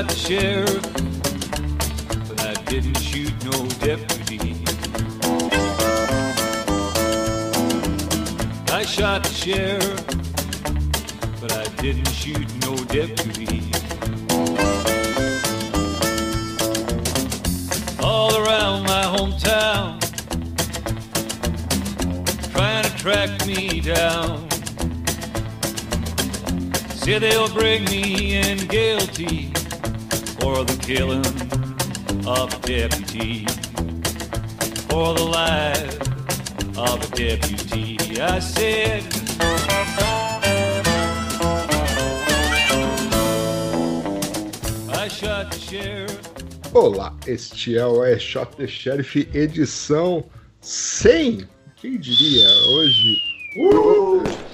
shot the sheriff, but I didn't shoot no deputy. I shot the sheriff, but I didn't shoot no deputy. All around my hometown, trying to track me down. Say they'll bring me in guilty for the killing of a deputy, for the life of a deputy. I said, I. Olá, este é o É Shot the Sheriff, edição 100. Quem diria? Hoje. Uh!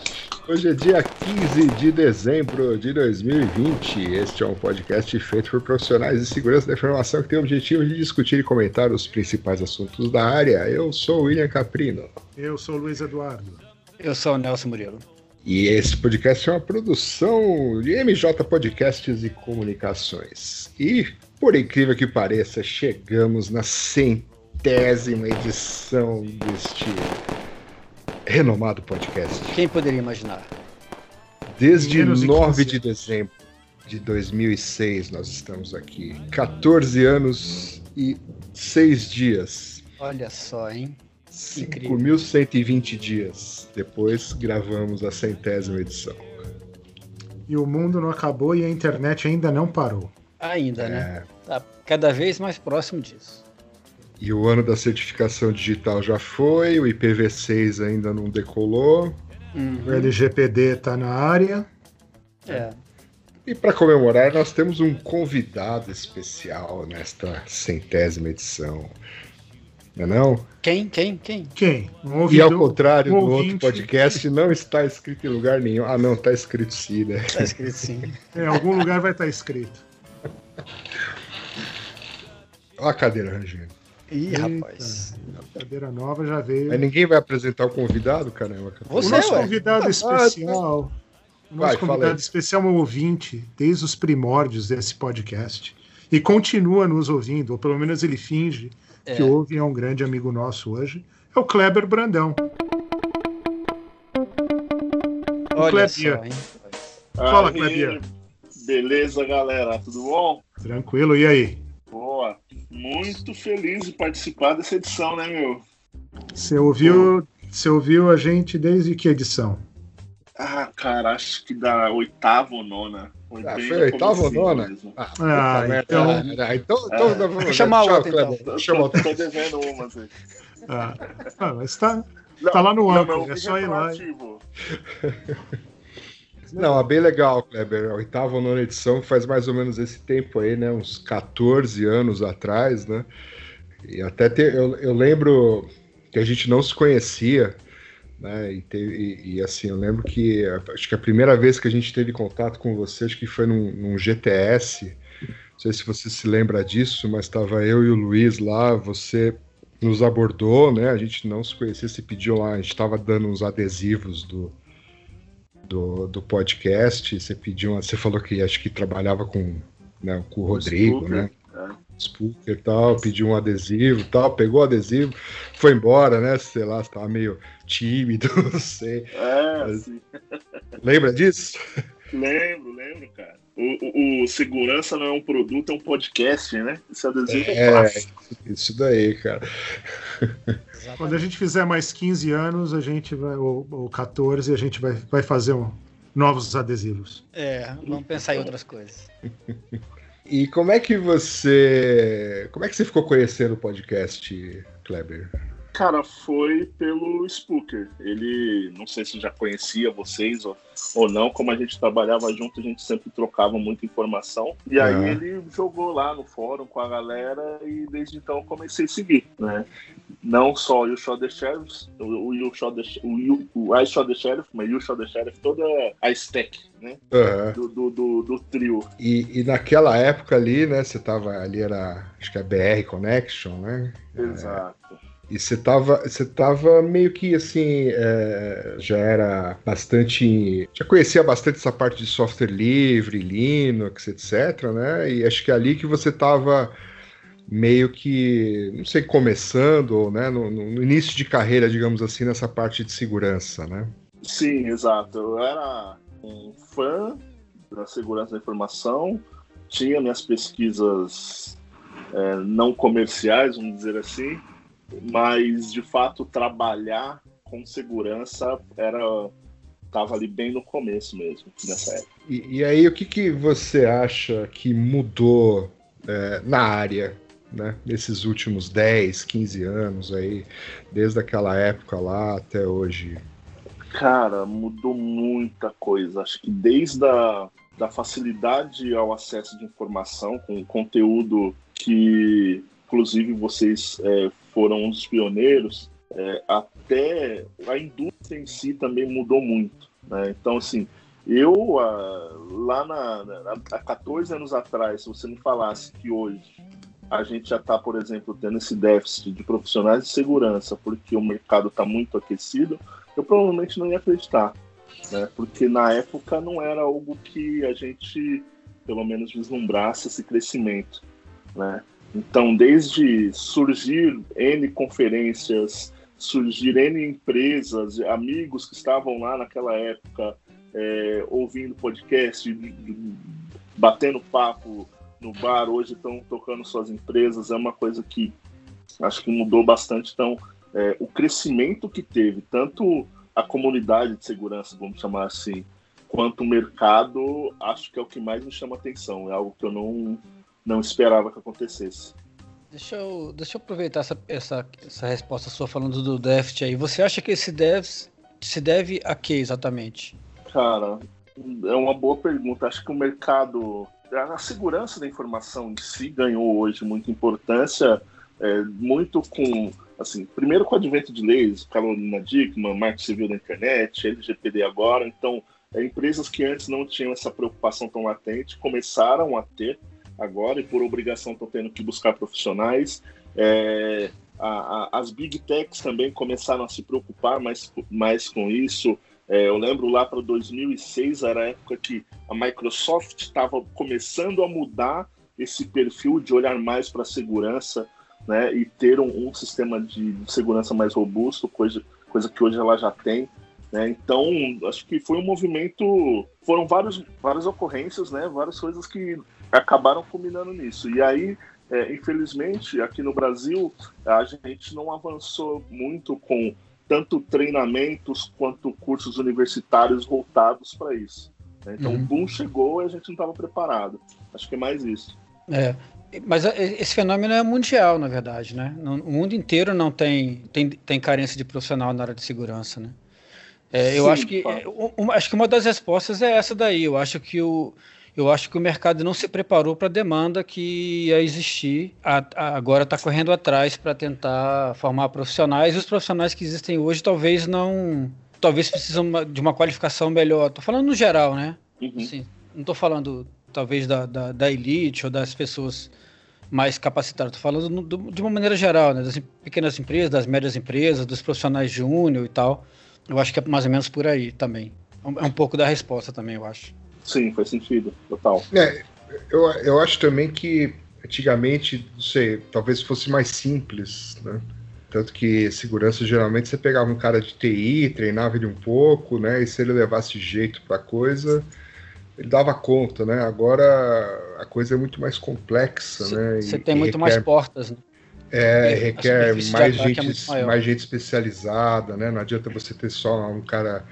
Hoje é dia 15 de dezembro de 2020. Este é um podcast feito por profissionais de segurança da informação que tem o objetivo de discutir e comentar os principais assuntos da área. Eu sou o William Caprino. Eu sou o Luiz Eduardo. Eu sou o Nelson Murilo. E esse podcast é uma produção de MJ Podcasts e Comunicações. E, por incrível que pareça, chegamos na centésima edição deste renomado podcast. Quem poderia imaginar? Desde Menos de 9 15 de dezembro de 2006 nós estamos aqui. 14 anos e 6 dias. Olha só, hein? Incrível. 5.120 dias. Depois gravamos a centésima edição. E o mundo não acabou e a internet ainda não parou. Ainda, né? É, Tá cada vez mais próximo disso. E o ano da certificação digital já foi, o IPv6 ainda não decolou. Uhum. O LGPD tá na área. É. E para comemorar, nós temos um convidado especial nesta centésima edição. Não é não? Quem? Quem? Quem? Quem? Um E ao contrário um do outro podcast, não está escrito em lugar nenhum. Ah, não, está escrito sim, né? Tá escrito sim. Em algum lugar vai estar escrito. Olha a cadeira rangendo. Ih, Eita. rapaz. Cadeira nova já veio. Mas ninguém vai apresentar o convidado, caramba. Você, o nosso ué. convidado Ah, especial. O Vai, nosso convidado especial é um ouvinte desde os primórdios desse podcast. E continua nos ouvindo, ou pelo menos ele finge que É. ouve e é um grande amigo nosso hoje. É o Kleber Brandão. Olha Clebia. só, hein? Fala, Clebia. Beleza, galera, tudo bom? Tranquilo, e aí? Boa. Muito feliz de participar dessa edição, né, meu? Você ouviu, você ouviu a gente desde que edição? Ah, cara, acho que da oitava ou nona. Foi Ah, foi oitava ou nona? mesmo. Ah, Ah, então- Ah, então, então É. vamos- Vou chamar tchau, outro, então. Tô, Chama outro. tô devendo umas aí. Ah, ah, mas tá, Não, tá lá no Anchor, é só ir lá. Não, é bem legal, Kleber. A oitava ou nona edição faz mais ou menos esse tempo aí, né? Uns 14 anos atrás, né? E até eu, eu lembro que a gente não se conhecia, né? E, e- e, assim, eu lembro que acho que a primeira vez que a gente teve contato com você, acho que foi num, num GTS. Não sei se você se lembra disso, mas estava eu e o Luiz lá, você nos abordou, né? A gente não se conhecia, se pediu lá, a gente estava dando uns adesivos do, do, do podcast. Você pediu, uma- você falou que acho que trabalhava com, né, com o Rodrigo, Spooker, né? é. Spooker e tal, pediu um adesivo e tal, pegou o adesivo, foi embora, né? Sei lá, você tava meio tímido, não sei. É, Mas-. Lembra disso? Lembro, lembro, cara. O, o- o segurança não é um produto, é um podcast, né? Esse adesivo é, É, clássico. isso daí, cara. Quando a gente fizer mais 15 anos, a gente vai, ou, ou 14, a gente vai, vai fazer um- novos adesivos. É, vamos pensar em outras coisas. E como é que você. Como é que você ficou conhecendo o podcast, Kleber? Cara, foi pelo Spooker. Ele, não sei se já conhecia vocês ou, ou não, como a gente trabalhava junto, a gente sempre trocava muita informação. E aí ele jogou lá no fórum com a galera e desde então eu comecei a seguir, né? Não só o You Shot the Sheriff, o, o, you shot the, o, you, o I Shot the Sheriff, mas You Shot the Sheriff, toda a stack, né? Aham. Do, do, do, do trio. E, e naquela época ali, né? Você tava ali, era. Acho que é BR Connection, né? Exato. E você tava, você tava meio que assim, é, já era bastante. Já conhecia bastante essa parte de software livre, Linux, etc, né? E acho que é ali que você tava meio que, não sei, começando, né, no, no início de carreira, digamos assim, nessa parte de segurança, né? Sim, exato. Eu era um fã da segurança da informação, tinha minhas pesquisas é, não comerciais, vamos dizer assim, mas de fato trabalhar com segurança era estava ali bem no começo mesmo nessa época. E, e aí o que, que você acha que mudou é, na área né, nesses últimos 10, 15 anos aí, desde aquela época lá até hoje? Cara, mudou muita coisa. Acho que desde a da facilidade ao acesso de informação, com conteúdo que, inclusive, vocês é, foram um dos pioneiros, é, até a indústria em si também mudou muito. Né? Então, assim, eu, ah, lá na, há 14 anos atrás, se você me falasse que hoje a gente já está, por exemplo, tendo esse déficit de profissionais de segurança porque o mercado está muito aquecido, eu provavelmente não ia acreditar né? Porque na época não era algo que a gente, pelo menos, vislumbrasse esse crescimento, né? Então, desde surgir N conferências, surgir N empresas, amigos que estavam lá naquela época é, ouvindo podcast, batendo papo no bar, hoje estão tocando suas empresas, é uma coisa que acho que mudou bastante. Então, é, o crescimento que teve, tanto a comunidade de segurança, vamos chamar assim, quanto o mercado, acho que é o que mais me chama atenção. É algo que eu não, não esperava que acontecesse. Deixa eu, deixa eu aproveitar essa, essa, essa resposta sua falando do déficit aí. Você acha que esse déficit se deve a que exatamente? Cara, é uma boa pergunta. Acho que o mercado, a segurança da informação em si ganhou hoje muita importância, é, muito com assim, primeiro com o advento de leis, Carolina Dickman, Marco Civil da Internet, LGPD agora, então é, empresas que antes não tinham essa preocupação tão latente começaram a ter agora e por obrigação estão tendo que buscar profissionais. É, a, a, as big techs também começaram a se preocupar mais, mais com isso. É, eu lembro lá para 2006 era a época que a Microsoft estava começando a mudar esse perfil de olhar mais para a segurança né, e ter um, um sistema de, segurança mais robusto, coisa, coisa que hoje ela já tem. Né? Então, acho que foi um movimento. Foram vários, várias ocorrências, né, várias coisas que acabaram combinando nisso. E aí, é, infelizmente, aqui no Brasil, a gente não avançou muito com tanto treinamentos quanto cursos universitários voltados para isso. Né? Então, uhum. o boom chegou e a gente não estava preparado. Acho que é mais isso. É, mas é, esse fenômeno é mundial, na verdade, né? O mundo inteiro não tem, tem, tem carência de profissional na área de segurança, né? É, eu Sim, acho que um, acho que uma das respostas é essa daí. Eu acho que o eu acho que o mercado não se preparou para a demanda que ia existir. A, a, agora está correndo atrás para tentar formar profissionais. E os profissionais que existem hoje talvez não, talvez precisam de uma qualificação melhor. Estou falando no geral, né? Uhum. Assim, não estou falando talvez da, da, da, elite ou das pessoas mais capacitadas. Estou falando do, de uma maneira geral, né? das pequenas empresas, das médias empresas, dos profissionais júnior e tal. Eu acho que é mais ou menos por aí também. É um pouco da resposta também, eu acho. Sim, faz sentido, total. É, eu, eu acho também que antigamente, não sei, talvez fosse mais simples, né? Tanto que segurança geralmente você pegava um cara de TI, treinava ele um pouco, né? E se ele levasse jeito para coisa, ele dava conta, né? Agora a coisa é muito mais complexa, cê, né? Você tem muito requer, mais portas, né? É, requer mais é gente, é mais gente especializada, né? Não adianta você ter só um cara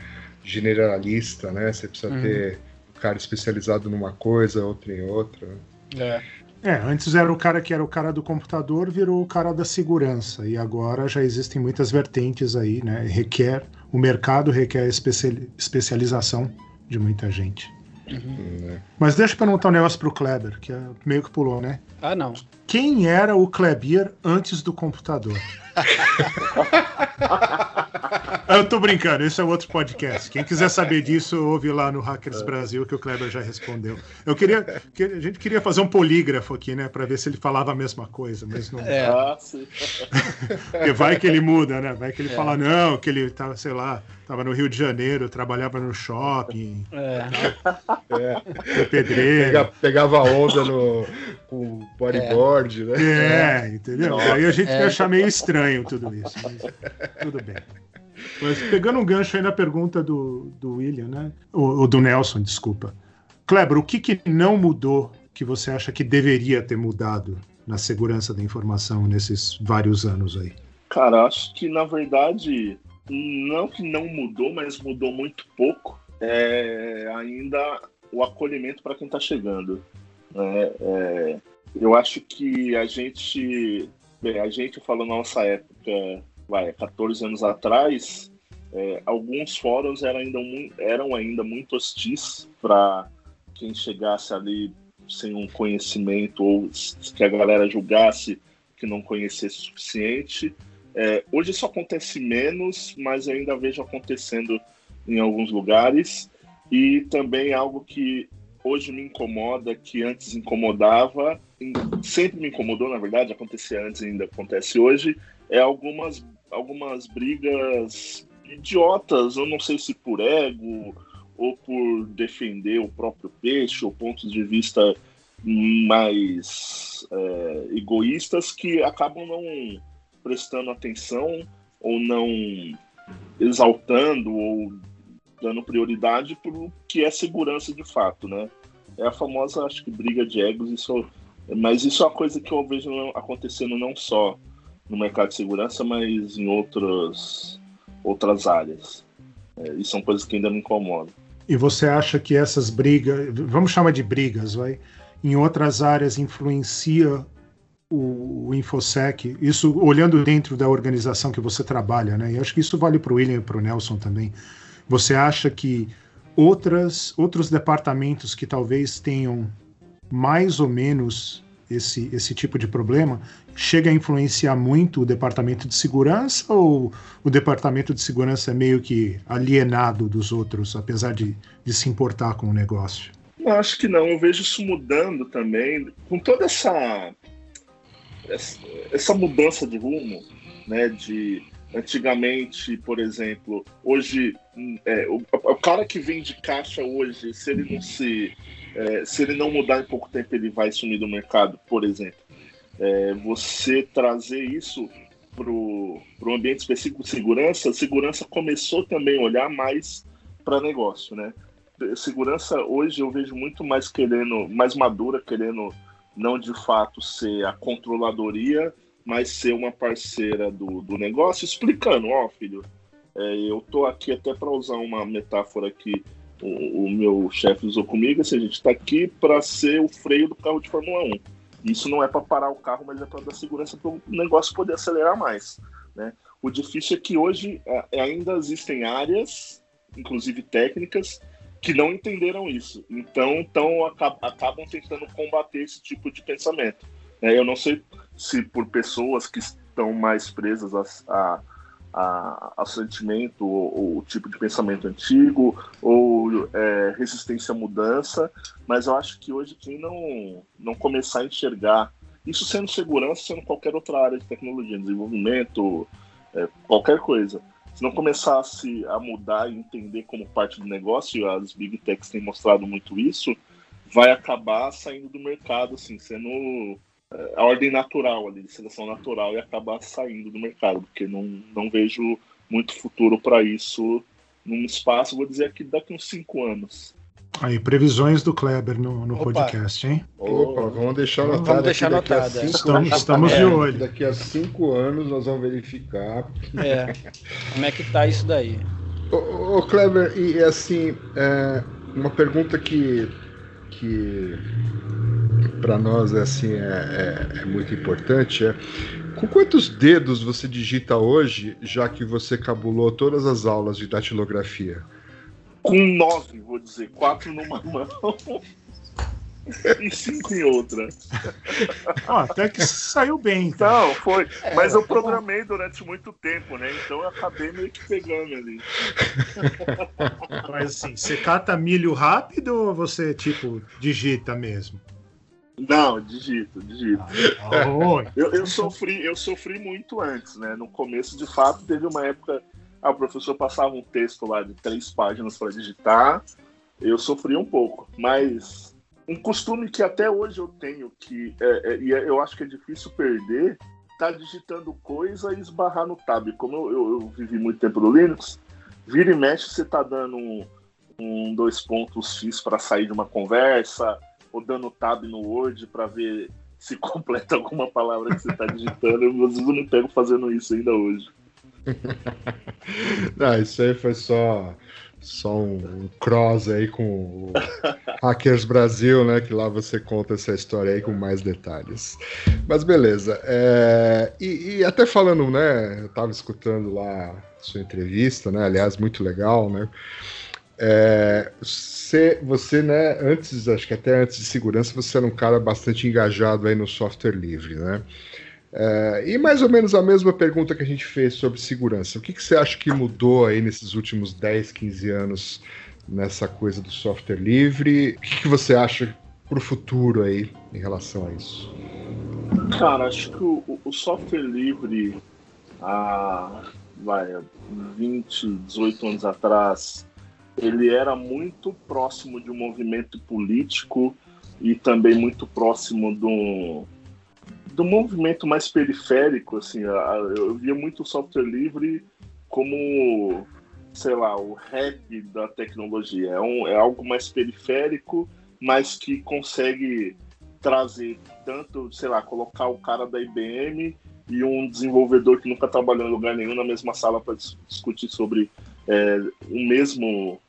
generalista, né? Você precisa uhum. ter um cara especializado numa coisa, outro em outra. É. É, antes era o cara que era o cara do computador, virou o cara da segurança. E agora já existem muitas vertentes aí, né? Requer, o mercado requer especialização de muita gente. Uhum. Mas deixa eu perguntar um negócio pro Kleber, que é meio que pulou, né? Ah, não. Quem era o Kleber antes do computador? Eu tô brincando, esse é outro podcast. Quem quiser saber disso, ouve lá no Hackers Brasil, que o Kleber já respondeu. Eu queria. Que, a gente queria fazer um polígrafo aqui, né? Pra ver se ele falava a mesma coisa, mas não. É. Ah, Porque vai que ele muda, né? Vai que ele é. fala, não, que ele tava, sei lá, tava no Rio de Janeiro, trabalhava no shopping. É. é. Pedreiro. Pega, pegava onda no com bodyboard, é. Né? É, entendeu? Aí a gente ia achar meio estranho tudo isso. Mas tudo bem. Mas pegando um gancho aí na pergunta do, do William, né? Ou, do Nelson, desculpa. Kleber, o que, que não mudou que você acha que deveria ter mudado na segurança da informação nesses vários anos aí? Cara, acho que na verdade, não que não mudou, mas mudou muito pouco. É ainda o acolhimento para quem está chegando. Né? É, eu acho que a gente, bem, a gente falou na nossa época, vai, 14 anos atrás, é, alguns fóruns eram ainda, eram ainda muito hostis para quem chegasse ali sem um conhecimento ou que a galera julgasse que não conhecesse o suficiente. É, hoje isso acontece menos, mas eu ainda vejo acontecendo em alguns lugares. E também algo que hoje me incomoda, que antes incomodava, sempre me incomodou, na verdade, acontecia antes e ainda acontece hoje, é algumas algumas brigas idiotas, eu não sei se por ego ou por defender o próprio peixe ou pontos de vista mais é, egoístas que acabam não prestando atenção ou não exaltando ou dando prioridade para o que é segurança de fato, né? É a famosa, acho que, briga de egos, isso, mas isso é uma coisa que eu vejo acontecendo não só no mercado de segurança, mas em outras, outras áreas. É, e são coisas que ainda me incomodam. E você acha que essas brigas, vamos chamar de brigas, vai, em outras áreas influencia o, o InfoSec? Isso olhando dentro da organização que você trabalha, né? E acho que isso vale para o William e para o Nelson também. Você acha que outras, outros departamentos que talvez tenham mais ou menos esse, esse tipo de problema chega a influenciar muito o departamento de segurança ou o departamento de segurança é meio que alienado dos outros, apesar de, de se importar com o negócio? Eu acho que não, eu vejo isso mudando também, com toda essa, essa mudança de rumo, né, de antigamente, por exemplo, hoje é, o, o, cara que vende caixa hoje, se ele não se é, se ele não mudar em pouco tempo, ele vai sumir do mercado, por exemplo. É, você trazer isso para o ambiente específico de segurança, segurança começou também a olhar mais para negócio, né? Segurança hoje eu vejo muito mais querendo, mais madura, querendo não de fato ser a controladoria, mas ser uma parceira do, do negócio, explicando, ó, oh, filho, é, eu tô aqui até para usar uma metáfora que o, o meu chefe usou comigo, assim, a gente está aqui para ser o freio do carro de Fórmula 1. Isso não é para parar o carro, mas é para dar segurança para o negócio poder acelerar mais. Né? O difícil é que hoje é, ainda existem áreas, inclusive técnicas, que não entenderam isso. Então, então acabam tentando combater esse tipo de pensamento. Né? Eu não sei se por pessoas que estão mais presas a, a a, a sentimento ou, o tipo de pensamento antigo ou é, resistência à mudança, mas eu acho que hoje quem não, não começar a enxergar isso sendo segurança, sendo qualquer outra área de tecnologia, desenvolvimento, é, qualquer coisa, se não começasse a mudar e entender como parte do negócio, as big techs têm mostrado muito isso, vai acabar saindo do mercado, assim, sendo a ordem natural ali, de seleção natural e acabar saindo do mercado, porque não, não vejo muito futuro para isso num espaço, vou dizer aqui daqui uns cinco anos. Aí, previsões do Kleber no, no podcast, hein? Opa, vamos deixar anotado. Vamos deixar anotado. É. Estamos, estamos é, de olho. Daqui a cinco anos nós vamos verificar. É. Como é que tá isso daí? Ô, ô Kleber, e assim, é, uma pergunta que, que para nós é assim é, é, é, muito importante é com quantos dedos você digita hoje, já que você cabulou todas as aulas de datilografia? Com nove, vou dizer, quatro numa mão. e cinco em outra. até que saiu bem. Então. Não, foi. É, mas eu programei durante muito tempo, né? Então eu acabei meio que pegando ali. Mas assim, você cata milho rápido ou você, tipo, digita mesmo? Não, digito, digito. Ah, eu, eu, sofri, eu sofri muito antes, né? No começo, de fato, teve uma época. Ah, o professor passava um texto lá de três páginas para digitar. Eu sofri um pouco, mas um costume que até hoje eu tenho, que é, é, e é, eu acho que é difícil perder, tá digitando coisa e esbarrar no tab. Como eu, eu, eu vivi muito tempo no Linux, vira e mexe, você tá dando um, um dois pontos X para sair de uma conversa, ou dando tab no Word para ver se completa alguma palavra que você está digitando. Eu, me pego fazendo isso ainda hoje. Não, isso aí foi só só um, cross aí com o Hackers Brasil, né? Que lá você conta essa história aí com mais detalhes. Mas beleza. É, e, e, até falando, né? Eu tava escutando lá sua entrevista, né? Aliás, muito legal, né? É, você, você, né, antes, acho que até antes de segurança, você era um cara bastante engajado aí no software livre, né? É, e mais ou menos a mesma pergunta que a gente fez sobre segurança. O que, que você acha que mudou aí nesses últimos 10, 15 anos nessa coisa do software livre? O que, que você acha para o futuro aí em relação a isso? Cara, acho que o, o software livre há vai, 20, 18 anos atrás ele era muito próximo de um movimento político e também muito próximo do, do movimento mais periférico, assim, eu via muito o software livre como, sei lá, o rap da tecnologia. É, um, é algo mais periférico, mas que consegue trazer tanto, sei lá, colocar o cara da IBM e um desenvolvedor que nunca trabalhou em lugar nenhum na mesma sala para discutir sobre é, o mesmo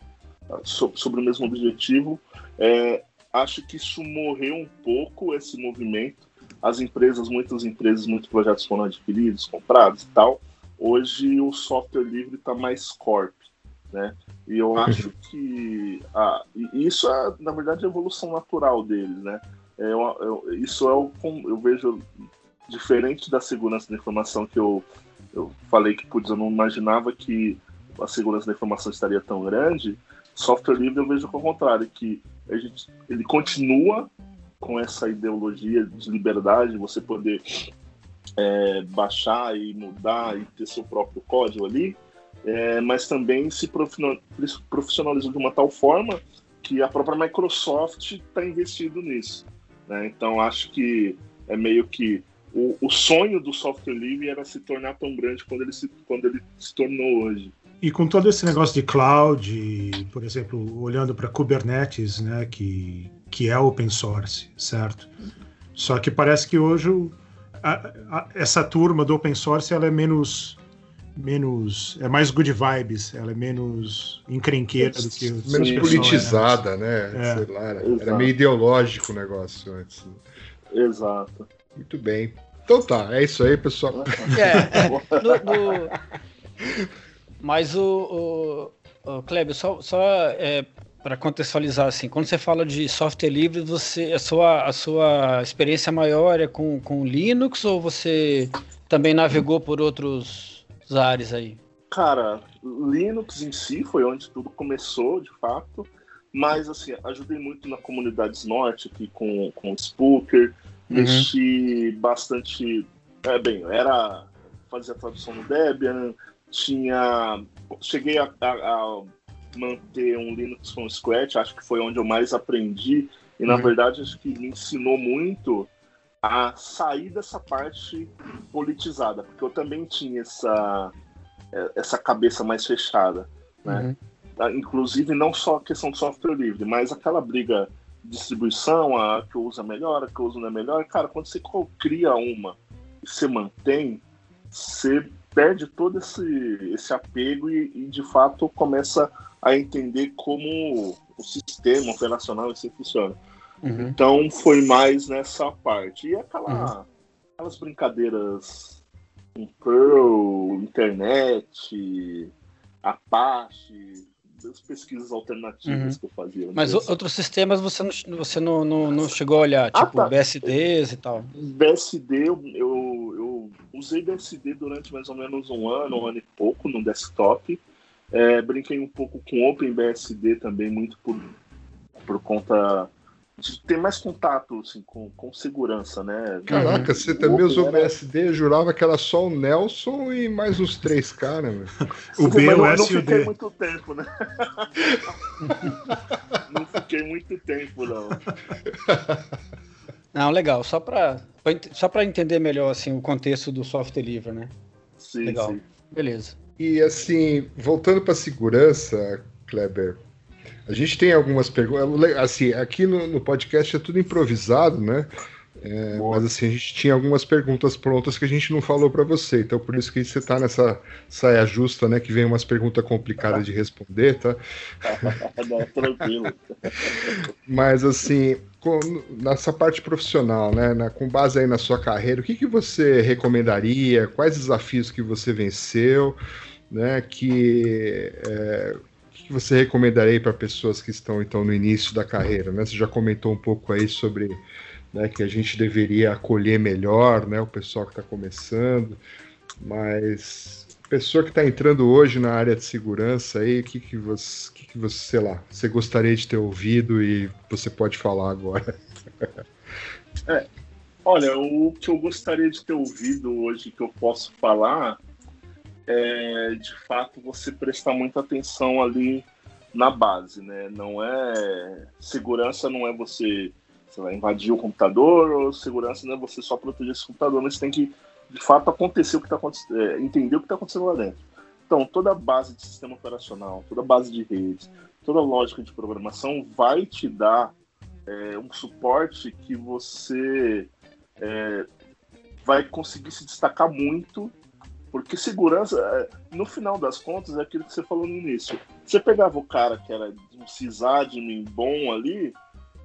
sobre o mesmo objetivo. É, acho que isso morreu um pouco, esse movimento. As empresas, muitas empresas, muitos projetos foram adquiridos, comprados e tal. Hoje o software livre está mais corp, né? E eu acho que ah, isso é, na verdade, a evolução natural deles, né? É, eu, eu, isso é o eu vejo diferente da segurança da informação que eu, eu falei que putz, eu não imaginava que a segurança da informação estaria tão grande software livre eu vejo ao contrário, que a gente, ele continua com essa ideologia de liberdade, você poder é, baixar e mudar e ter seu próprio código ali, é, mas também se profissionalizou de uma tal forma que a própria Microsoft está investindo nisso. Né? Então acho que é meio que o, o, sonho do software livre era se tornar tão grande quando ele se, quando ele se tornou hoje. E com todo esse negócio de cloud, por exemplo, olhando para Kubernetes, né, que, que é open source, certo? Só que parece que hoje a, a, essa turma do open source ela é menos menos é mais good vibes, ela é menos encrenqueira do que menos politizada, né? É. Sei lá, era, era, meio ideológico o negócio antes. Exato. Muito bem. Então tá, é isso aí, pessoal. É, no, no... Mas o, o, o Kleber, só, só é, para contextualizar assim, quando você fala de software livre, você a sua, a sua experiência maior é com, com Linux ou você também navegou por outros áreas aí? Cara, Linux em si foi onde tudo começou, de fato. Mas, assim, ajudei muito na comunidade norte aqui com, com o Spooker. Uhum. Mexi bastante. É, bem, era. Fazia tradução no Debian, tinha. Cheguei a, a, a, manter um Linux from scratch, acho que foi onde eu mais aprendi, e na uhum. verdade acho que me ensinou muito a sair dessa parte politizada, porque eu também tinha essa, é, essa cabeça mais fechada, né? Uhum. Ah, inclusive não só a questão do software livre, mas aquela briga distribuição, a que eu uso é melhor, a que eu uso não é melhor, cara, quando você cria uma e você mantém, você perde todo esse, esse apego e, e, de fato começa a entender como o sistema operacional assim funciona. Uhum. Então foi mais nessa parte. E aquela, uhum. aquelas brincadeiras em Perl, internet, Apache, as pesquisas alternativas Uhum. que eu fazia. Mas o- outros sistemas você não, você não, não, não chegou a olhar, Ah, tipo tá. BSDs e tal. BSD, eu, eu, eu usei BSD durante mais ou menos um ano, um ano e pouco no desktop. É, brinquei um pouco com OpenBSD também, muito por, por conta de ter mais contato assim, com, com segurança, né? Caraca, você O também usou era- BSD, eu jurava que era só o Nelson e mais uns três caras, meu. O B, o não, S não e o fiquei D. muito tempo, né? não fiquei muito tempo, não. Não, legal. Só para só para entender melhor assim o contexto do software livre, né? Sim, Legal. sim. Beleza. E assim, voltando para segurança, Kleber, a gente tem algumas perguntas. Assim, aqui no, no podcast é tudo improvisado, né? É, mas assim, a gente tinha algumas perguntas prontas que a gente não falou para você, então por isso que você tá nessa saia justa, né? Que vem umas perguntas complicadas de responder, tá? Não, tranquilo. Mas assim, com- nessa parte profissional, né, na- com base aí na sua carreira, o que, que você recomendaria? Quais desafios que você venceu, né? Que é, que, você recomendaria para pessoas que estão então no início da carreira, né? Você já comentou um pouco aí sobre né, que a gente deveria acolher melhor, né, o pessoal que está começando, mas pessoa que está entrando hoje na área de segurança aí, o que que você, que você, sei lá, você gostaria de ter ouvido e você pode falar agora? Olha, o que eu gostaria de ter ouvido hoje que eu posso falar é de fato você prestar muita atenção ali na base, né? Não é segurança não é você, sei lá, invadir o computador ou segurança não é você só proteger esse computador, mas tem que de fato acontecer o que está acontecendo, é, entender o que está acontecendo lá dentro. Então, toda a base de sistema operacional, toda a base de redes, toda a lógica de programação vai te dar é, um suporte que você é, vai conseguir se destacar muito, porque segurança, é, no final das contas, é aquilo que você falou no início. Você pegava o cara que era um sysadmin bom ali,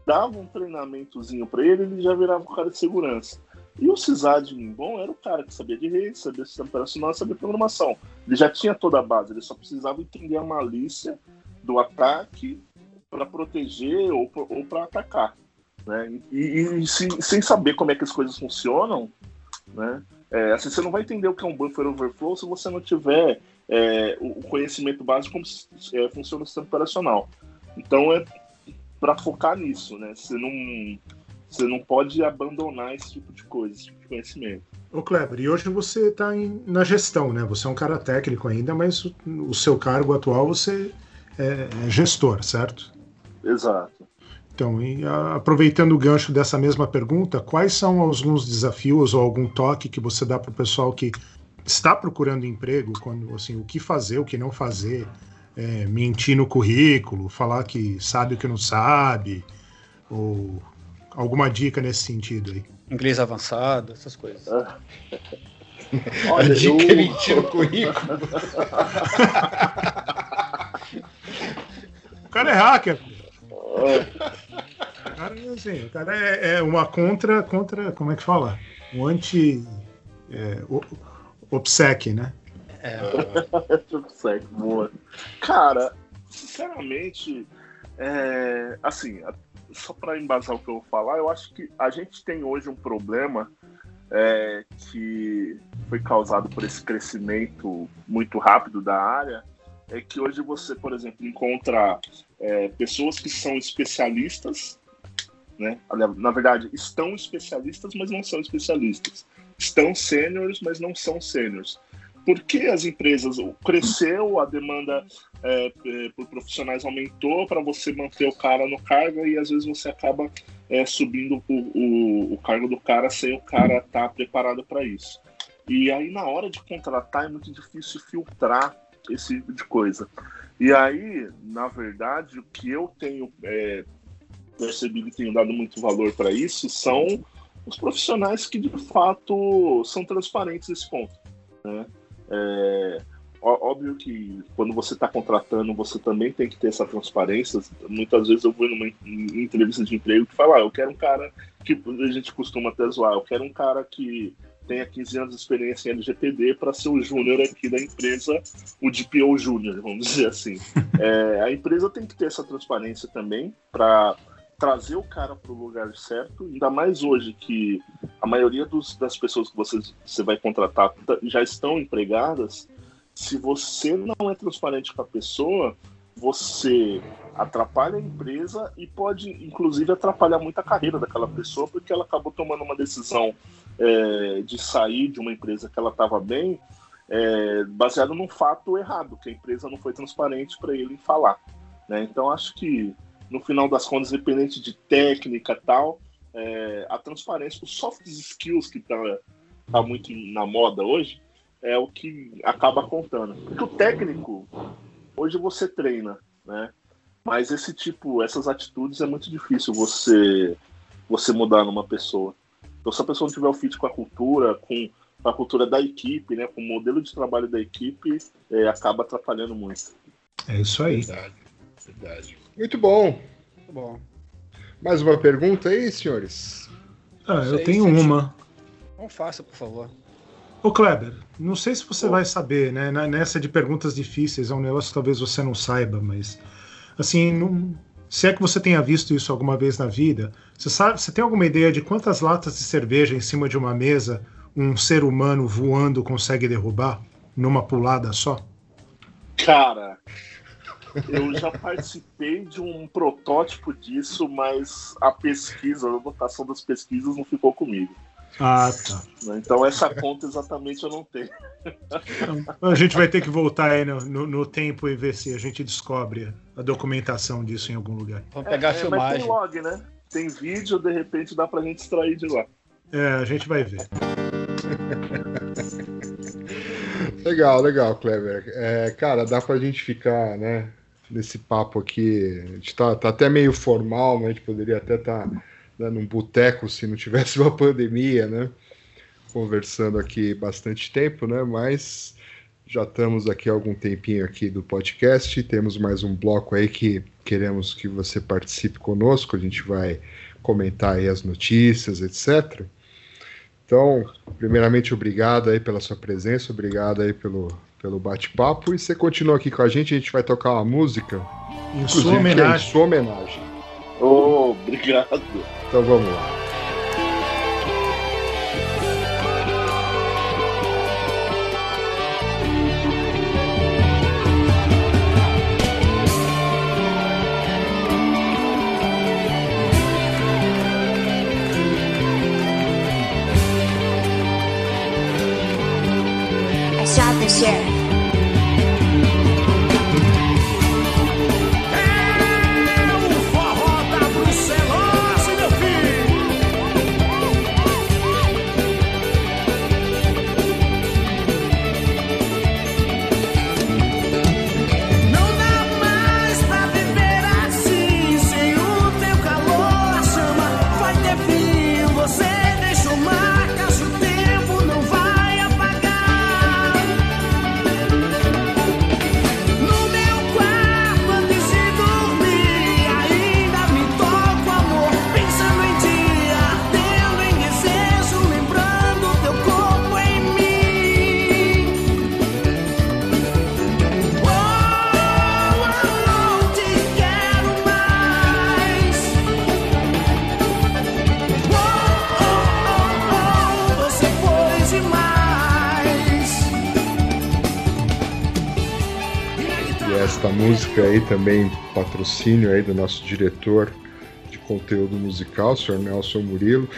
dava um treinamentozinho para ele, ele já virava o cara de segurança. E o sysadmin bom era o cara que sabia de rede, sabia sistema operacional, sabia programação. Ele já tinha toda a base, ele só precisava entender a malícia do ataque para proteger ou para atacar. Né? E, e se, sem saber como é que as coisas funcionam, né? É, assim, você não vai entender o que é um buffer overflow se você não tiver é, o conhecimento básico como é, funciona o sistema operacional. Então é para focar nisso, né? Você não, você não pode abandonar esse tipo de coisa, esse tipo de conhecimento. Ô Kleber, e hoje você está na gestão, né? Você é um cara técnico ainda, mas o, o seu cargo atual você é, é gestor, certo? Exato. Então, e, a, aproveitando o gancho dessa mesma pergunta, quais são alguns desafios ou algum toque que você dá para o pessoal que está procurando emprego, quando assim, o que fazer, o que não fazer, é, mentir no currículo, falar que sabe o que não sabe, ou alguma dica nesse sentido aí? Inglês avançado, essas coisas. Olha, a dica eu- é mentir no currículo. O cara é hacker. É, O cara, é assim, o cara é, é uma contra, contra, como é que fala? Um anti é, o- obsec, né? Certo, boa. Cara, sinceramente, é, assim, só para embasar o que eu vou falar, eu acho que a gente tem hoje um problema é, que foi causado por esse crescimento muito rápido da área, é que hoje você, por exemplo, encontra é, pessoas que são especialistas, né? Na- verdade, estão especialistas, mas não são especialistas. Estão sêniores, mas não são sêniores porque as empresas cresceu, a demanda é, é, por profissionais aumentou para você manter o cara no cargo e às vezes você acaba é, subindo o, o, o cargo do cara sem o cara estar preparado para isso. E aí na hora de contratar é muito difícil filtrar esse tipo de coisa. E aí, na verdade, o que eu tenho é, percebido e tenho dado muito valor para isso são os profissionais que de fato são transparentes nesse ponto. Né? É, óbvio que quando você está contratando, você também tem que ter essa transparência. Muitas vezes eu vou numa em entrevista de emprego que fala, ah, eu quero um cara que a gente costuma até zoar, eu quero um cara que tenha 15 anos de experiência em LGPD para ser o júnior aqui da empresa, o DPO júnior, vamos dizer assim. É, a empresa tem que ter essa transparência também para trazer o cara para o lugar certo, ainda mais hoje que a maioria dos, das pessoas que você, você vai contratar já estão empregadas. Se você não é transparente com a pessoa, você atrapalha a empresa e pode, inclusive, atrapalhar muito a carreira daquela pessoa, porque ela acabou tomando uma decisão é, de sair de uma empresa que ela estava bem, é, baseado num fato errado, que a empresa não foi transparente para ele falar. Né? Então, acho que no final das contas, independente de técnica tal, é, a transparência, os soft skills que está tá muito na moda hoje, é o que acaba contando. Porque o técnico, hoje você treina, né? Mas esse tipo, essas atitudes é muito difícil você você mudar numa pessoa. Então, se a pessoa não tiver o fit com a cultura, com a cultura da equipe, né, com o modelo de trabalho da equipe, é, acaba atrapalhando muito. É isso aí. Verdade. Verdade. Muito bom. Muito bom. Mais uma pergunta aí, senhores? Ah, eu tenho uma. Não faça, por favor. Ô Kleber, não sei se você vai saber, né? Nessa de perguntas difíceis, é um negócio que talvez você não saiba, mas assim, não... se é que você tenha visto isso alguma vez na vida, você sabe, você tem alguma ideia de quantas latas de cerveja em cima de uma mesa um ser humano voando consegue derrubar numa pulada só? Cara, eu já participei de um protótipo disso, mas a pesquisa, a votação das pesquisas não ficou comigo. Ah, tá. Então essa conta exatamente eu não tenho. A gente vai ter que voltar aí no, no, no, tempo e ver se a gente descobre a documentação disso em algum lugar. Vamos pegar é, a filmagem. Mas tem log, né? Tem vídeo, de repente dá pra gente extrair de lá. É, a gente vai ver. legal, legal, Clever. É, cara, dá pra gente ficar, né, nesse papo aqui. A gente tá, tá até meio formal, mas a gente poderia até estar tá, né, num boteco se não tivesse uma pandemia, né? Conversando aqui bastante tempo, né? Mas já estamos aqui há algum tempinho aqui do podcast. Temos mais um bloco aí que queremos que você participe conosco. A gente vai comentar aí as notícias, etc. Então, primeiramente, obrigado aí pela sua presença, obrigado aí pelo, pelo bate-papo. E você continua aqui com a gente, a gente vai tocar uma música. Em sua homenagem. Em sua homenagem. Oh, obrigado. Então vamos lá. Música aí também, patrocínio aí do nosso diretor de conteúdo musical, o senhor Nelson Murilo.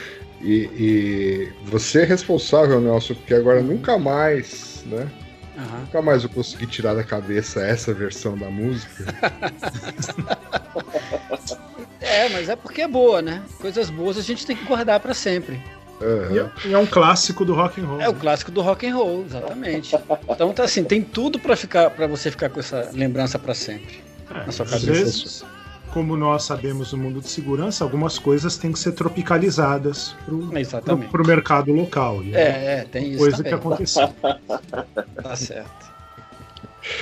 E, e você é responsável, Nelson, porque agora nunca mais, né? Uhum. Nunca mais eu consegui tirar da cabeça essa versão da música. é, mas é porque é boa, né? Coisas boas a gente tem que guardar para sempre. Uhum. E é um clássico do rock and roll. É o clássico do rock and roll, exatamente. então tá assim, tem tudo para ficar, para você ficar com essa lembrança para sempre é, na sua cabeça. Vezes, como nós sabemos no mundo de segurança, algumas coisas têm que ser tropicalizadas para o mercado local. é, é, tem isso Coisa também. que aconteceu. tá certo.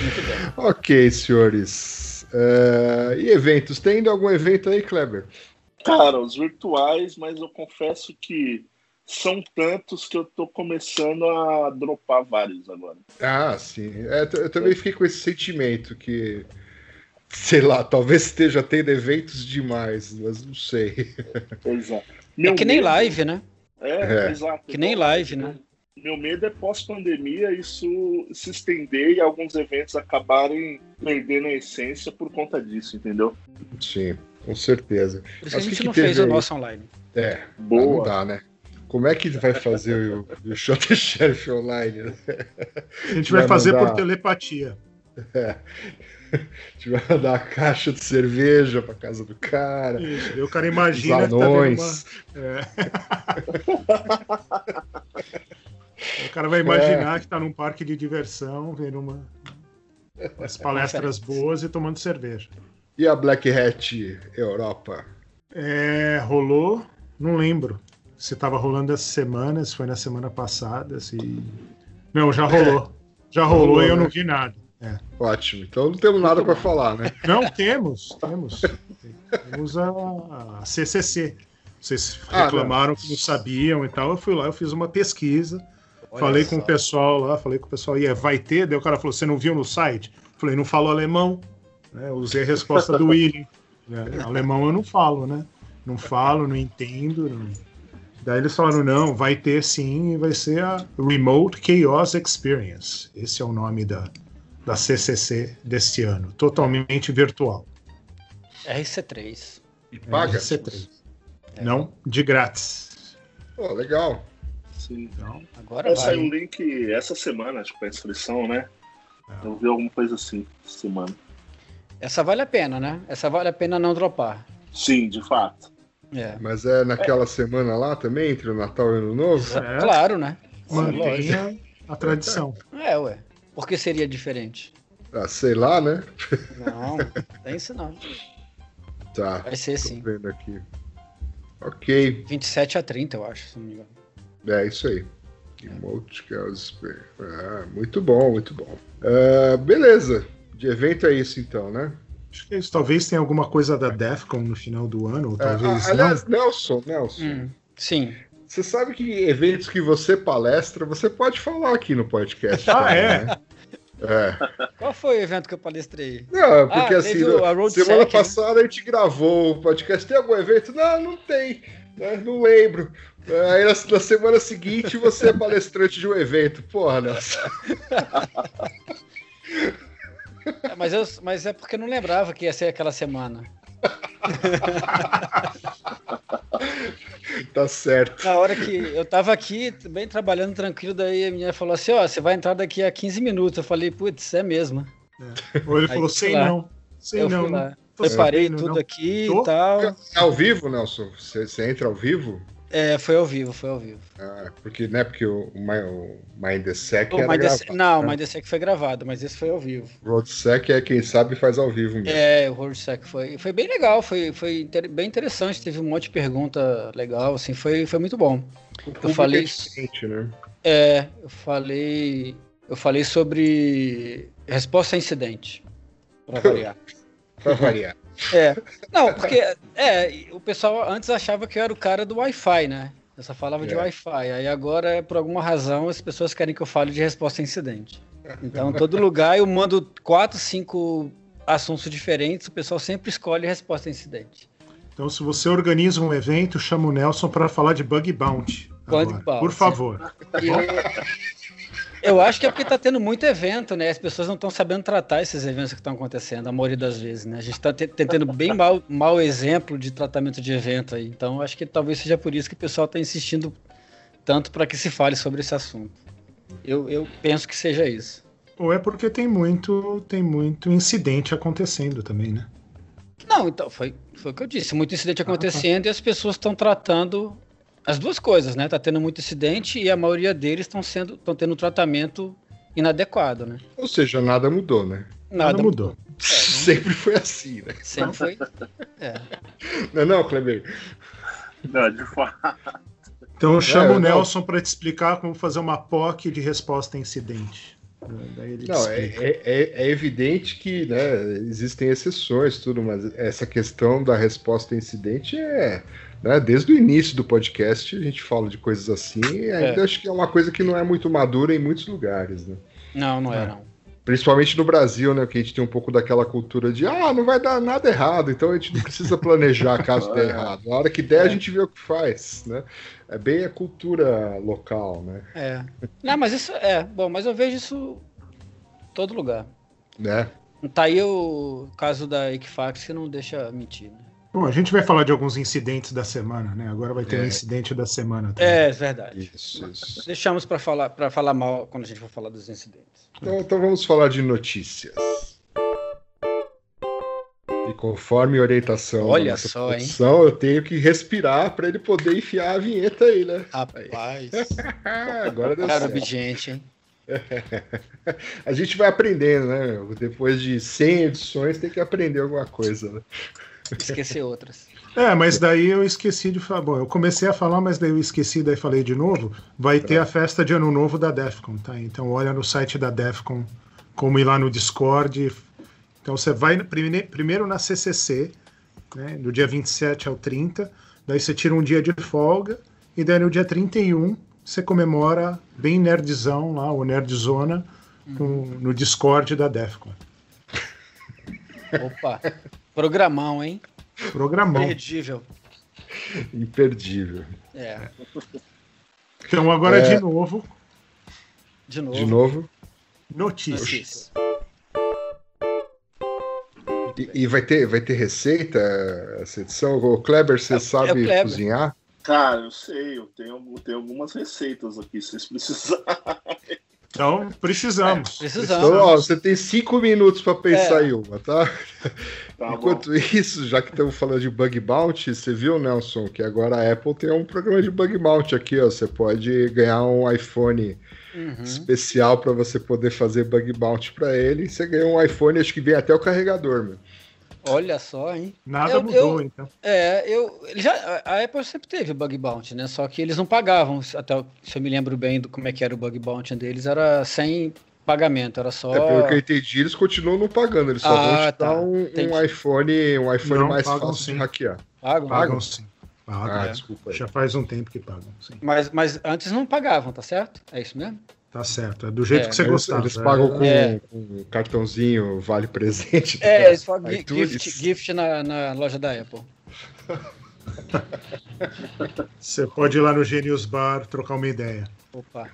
Muito bem. Ok, senhores. Uh, e eventos? Tem algum evento aí, Kleber? Cara, os virtuais, mas eu confesso que são tantos que eu tô começando a dropar vários agora. Ah, sim. É, eu também fiquei com esse sentimento que, sei lá, talvez esteja tendo eventos demais, mas não sei. Exato. é que nem medo... live, né? É, é. exato. Que nem live, né? Meu medo é pós-pandemia isso se estender e alguns eventos acabarem perdendo a essência por conta disso, entendeu? Sim, com certeza. Por isso Mas que a gente que não fez o nosso online. É, Boa. não dá, né? Como é que vai fazer o, o Shot Sheriff online? Né? A gente vai, vai fazer mandar... por telepatia. É. A gente vai mandar a caixa de cerveja pra casa do cara. Isso, o cara imagina Os anões. que tá uma... é. O cara vai imaginar é. que tá num parque de diversão, vendo uma... umas palestras boas e tomando cerveja. E a Black Hat Europa? É, rolou, não lembro se estava rolando essa semana, se foi na semana passada, se. Não, já rolou. Já rolou, rolou e eu né? não vi nada. É. Ótimo. Então não temos nada para falar, né? Não, temos, temos. Temos a, a CCC. Vocês ah, reclamaram que não sabiam e tal. Eu fui lá, eu fiz uma pesquisa. Olha falei só. com o pessoal lá, falei com o pessoal, e vai ter? Daí o cara falou: você não viu no site? Falei, não falo alemão. Né? Usei a resposta do William. É, alemão eu não falo, né? Não falo, não entendo. Não... Daí eles falaram: não, vai ter sim, e vai ser a Remote Chaos Experience. Esse é o nome da, da CCC deste ano, totalmente virtual. RC3. E paga? RC3. É. Não, de grátis. Pô, legal. Sim. Então, agora vai. saiu um link essa semana, acho que para inscrição, né? É. Eu vi alguma coisa assim, semana. Essa vale a pena, né? Essa vale a pena não dropar. Sim, de fato. É. Mas é naquela é. semana lá também, entre o Natal e o Ano Novo? É. Claro, né? Mantenha a tradição. É, ué. Por que seria diferente? Ah, sei lá, né? Não, tem isso não. Tá. Vai ser sim. vendo aqui. Ok. 27 a 30, eu acho, se não me engano. É, isso aí. Emote ah, muito bom, muito bom. Uh, beleza. De evento é isso então, né? Acho que é isso. Talvez tenha alguma coisa da Defcon no final do ano, ou é, talvez. É, aliás, não. Nelson, Nelson. Hum, sim. Você sabe que eventos que você palestra, você pode falar aqui no podcast. ah, também, é? Né? É. Qual foi o evento que eu palestrei? Não, porque ah, assim, o, semana Sec, né? passada né? a gente gravou o podcast. Tem algum evento? Não, não tem. Né? Não lembro. Aí na, na, semana seguinte você é palestrante de um evento. Porra, Nelson. É, mas, eu, mas é porque eu não lembrava que ia ser aquela semana. tá certo. Na hora que eu tava aqui, bem trabalhando tranquilo, daí a menina falou assim: Ó, você vai entrar daqui a 15 minutos. Eu falei, putz, é mesmo. É. Ou ele Aí, falou, sei não. Sei eu não. Fui lá. Preparei tudo não. aqui Tô? e tal. É ao vivo, Nelson? Você, você entra ao vivo? É, foi ao vivo, foi ao vivo. Ah, porque, né, porque o, o Mindsec era gravado, Não, né? o Mindsec foi gravado, mas esse foi ao vivo. O Roadsec é quem sabe faz ao vivo mesmo. É, o Roadsec foi, foi bem legal, foi, foi inter, bem interessante, teve um monte de pergunta legal, assim, foi, foi muito bom. eu falei... É, né? é, eu falei... Eu falei sobre resposta a incidente, para variar. para variar. É. Não, porque é, o pessoal antes achava que eu era o cara do Wi-Fi, né? Eu só falava é. de Wi-Fi. Aí agora, por alguma razão, as pessoas querem que eu fale de resposta a incidente. Então, em todo lugar eu mando quatro, cinco assuntos diferentes, o pessoal sempre escolhe resposta a incidente. Então, se você organiza um evento, chama o Nelson para falar de bug bounty. Bug bounty. Por favor. Eu, acho que é porque está tendo muito evento, né? As pessoas não estão sabendo tratar esses eventos que estão acontecendo, a maioria das vezes, né? A gente está tendo bem mau, mau exemplo de tratamento de evento aí. Então, acho que talvez seja por isso que o pessoal está insistindo tanto para que se fale sobre esse assunto. Eu, eu penso que seja isso. Ou é porque tem muito, tem muito incidente acontecendo também, né? Não, então, foi, foi o que eu disse. Muito incidente acontecendo ah, tá. e as pessoas estão tratando as duas coisas, né? Tá tendo muito incidente e a maioria deles estão sendo estão tendo um tratamento inadequado, né? Ou seja, nada mudou, né? Nada, nada mudou. É, não... Sempre foi assim, né? Sempre foi. É. Não, é não, Kleber. Não, de fato. Então chama é, o Nelson para te explicar como fazer uma POC de resposta a incidente. Não, é, é, é, é, evidente que né, existem exceções, tudo, mas essa questão da resposta a incidente é. Né, desde o início do podcast a gente fala de coisas assim, e ainda é. acho que é uma coisa que não é muito madura em muitos lugares. Né? Não, não é, não. Principalmente no Brasil, né? Que a gente tem um pouco daquela cultura de ah, não vai dar nada errado, então a gente não precisa planejar caso dê errado. Na hora que der, a é. gente vê o que faz, né? É bem a cultura local, né? É. Não, mas isso é. Bom, mas eu vejo isso em todo lugar. Né? Tá aí o caso da Equifax que não deixa mentir, né? Bom, a gente vai falar de alguns incidentes da semana, né? Agora vai ter é. um incidente da semana. Também. É, verdade. Isso, isso. Deixamos para falar, para falar mal quando a gente for falar dos incidentes. Então, então vamos falar de notícias. E conforme orientação Olha só, produção, hein? eu tenho que respirar para ele poder enfiar a vinheta aí, né? Rapaz. Agora deu Cara, gente, hein? a gente vai aprendendo, né? Depois de 100 edições, tem que aprender alguma coisa, né? Esquecer outras. É, mas daí eu esqueci de falar. Bom, eu comecei a falar, mas daí eu esqueci, daí falei de novo. Vai ter a festa de ano novo da Defcon, tá? Então olha no site da Defcon, como ir lá no Discord. Então você vai primeiro na CCC, né, do dia 27 ao 30, daí você tira um dia de folga, e daí no dia 31 você comemora bem nerdzão lá, o Nerdzona, com, no Discord da Defcon. Opa, programão, hein? Programão. Imperdível. Imperdível. É. Então agora é... de novo. De novo. De novo. Notícias. E, e, vai, ter, vai ter receita essa edição? O Kleber, você é, sabe é Kleber. cozinhar? Cara, eu sei, eu tenho, eu tenho algumas receitas aqui, se vocês precisarem. Então, precisamos. É, precisamos. Então, ó, você tem cinco minutos para pensar é. em uma, tá? tá Enquanto bom. isso, já que estamos falando de bug bounty, você viu, Nelson, que agora a Apple tem um programa de bug bounty aqui, ó. Você pode ganhar um iPhone uhum. especial para você poder fazer bug bounty para ele. Você ganha um iPhone, acho que vem até o carregador, meu. Olha só, hein? Nada eu, mudou, eu, então. É, eu. Já, a Apple sempre teve bug bounty, né? Só que eles não pagavam. Até se eu me lembro bem do como é que era o bug bounty deles, era sem pagamento, era só. É, pelo que eu entendi, eles continuam não pagando, eles só ah, vão te tá. dar um, um, iPhone, um iPhone não, mais fácil sim. de hackear. Pagam, pagam sim. Pagam. Ah, é. desculpa. Aí. Já faz um tempo que pagam, sim. Mas, mas antes não pagavam, tá certo? É isso mesmo? Tá certo, é do jeito é, que você gostava. Eles pagam com, é. com um cartãozinho vale presente. É, eles pagam gift, gift na, na loja da Apple. Você pode ir lá no Genius Bar trocar uma ideia. Opa.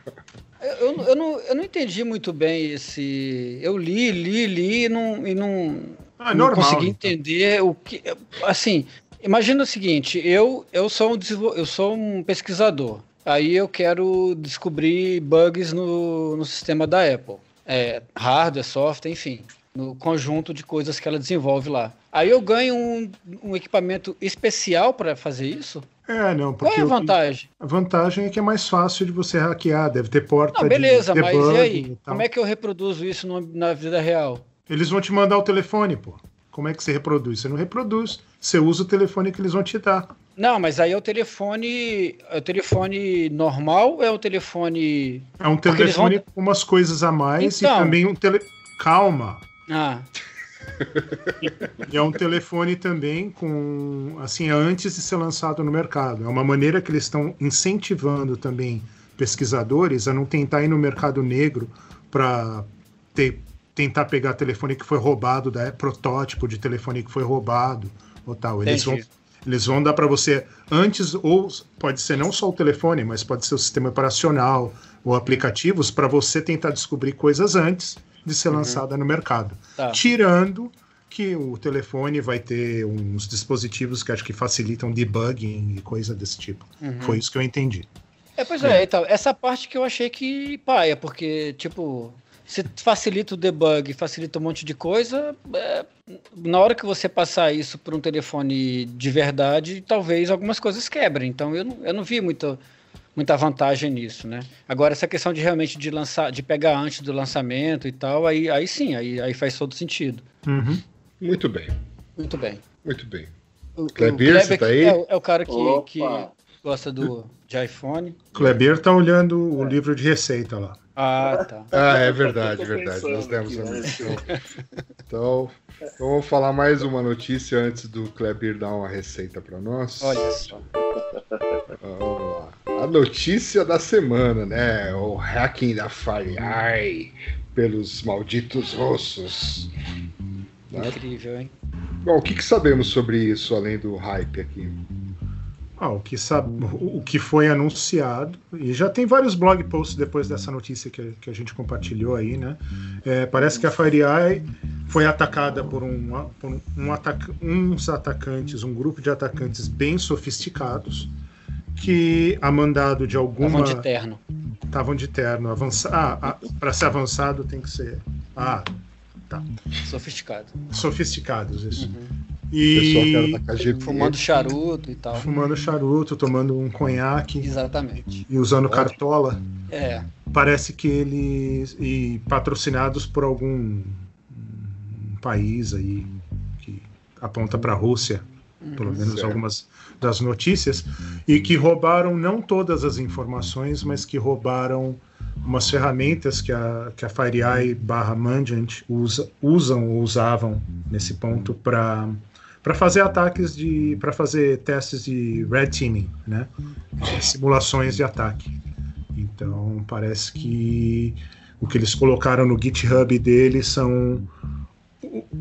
Eu, eu, eu, não, eu não entendi muito bem esse. Eu li, li, li e não, e não, ah, não normal, consegui então. entender o que. Assim, imagina o seguinte: eu, eu, sou um, eu sou um pesquisador. Aí eu quero descobrir bugs no, no sistema da Apple. É, hardware, software, enfim. No conjunto de coisas que ela desenvolve lá. Aí eu ganho um, um equipamento especial para fazer isso? É, não. Qual é a vantagem? a vantagem é que é mais fácil de você hackear, deve ter porta. Não, beleza, de mas e aí? E Como é que eu reproduzo isso no, na vida real? Eles vão te mandar o telefone, pô. Como é que você reproduz? Você não reproduz. Você usa o telefone que eles vão te dar. Não, mas aí é o telefone. É o telefone normal ou é o telefone. É um telefone vão... com umas coisas a mais então... e também um tele. Calma. Ah. e é um telefone também com. Assim, é antes de ser lançado no mercado. É uma maneira que eles estão incentivando também pesquisadores a não tentar ir no mercado negro para tentar pegar telefone que foi roubado, da, protótipo de telefone que foi roubado ou tal. Eles vão eles vão dar para você antes, ou pode ser não só o telefone, mas pode ser o sistema operacional ou aplicativos, para você tentar descobrir coisas antes de ser uhum. lançada no mercado. Tá. Tirando que o telefone vai ter uns dispositivos que acho que facilitam debugging e coisa desse tipo. Uhum. Foi isso que eu entendi. É, pois é, é, então, essa parte que eu achei que paia, porque, tipo, se facilita o debug, facilita um monte de coisa, é, na hora que você passar isso para um telefone de verdade, talvez algumas coisas quebrem. Então eu não, eu não vi muita, muita vantagem nisso, né? Agora essa questão de realmente de lançar, de pegar antes do lançamento e tal, aí, aí sim, aí, aí faz todo sentido. Uhum. Muito bem. Muito bem. Muito bem. O, Kleber, você tá aí? É, é, o cara que, que gosta do, de iPhone. Kleber tá olhando o livro de receita lá. Ah, tá. Ah, é verdade, verdade. Nós demos a missão. Então, então, vamos falar mais uma notícia antes do Kleber dar uma receita para nós. Olha só. Vamos lá. A notícia da semana, né? O hacking da FireEye pelos malditos russos. Né? Incrível, hein? Bom, o que, que sabemos sobre isso, além do hype aqui? Ah, o, que sabe, o que foi anunciado, e já tem vários blog posts depois dessa notícia que, que a gente compartilhou aí, né? É, parece que a FireEye foi atacada por, um, por um ataca, uns atacantes, um grupo de atacantes bem sofisticados, que a mandado de alguma. Estavam de terno. Estavam de terno. Avança... Ah, ah para ser avançado tem que ser. Ah, tá. Sofisticado. Sofisticados, isso. Uhum. E fumando charuto e tal. Fumando charuto, tomando um conhaque. Exatamente. E usando cartola. É. Parece que eles. E patrocinados por algum país aí que aponta para a Rússia, pelo uhum. menos certo. algumas das notícias, e que roubaram não todas as informações, mas que roubaram umas ferramentas que a, que a FireEye barra Mandiant usa, usam ou usavam nesse ponto para para fazer ataques de para fazer testes de red teaming, né? Simulações de ataque. Então parece que o que eles colocaram no GitHub deles são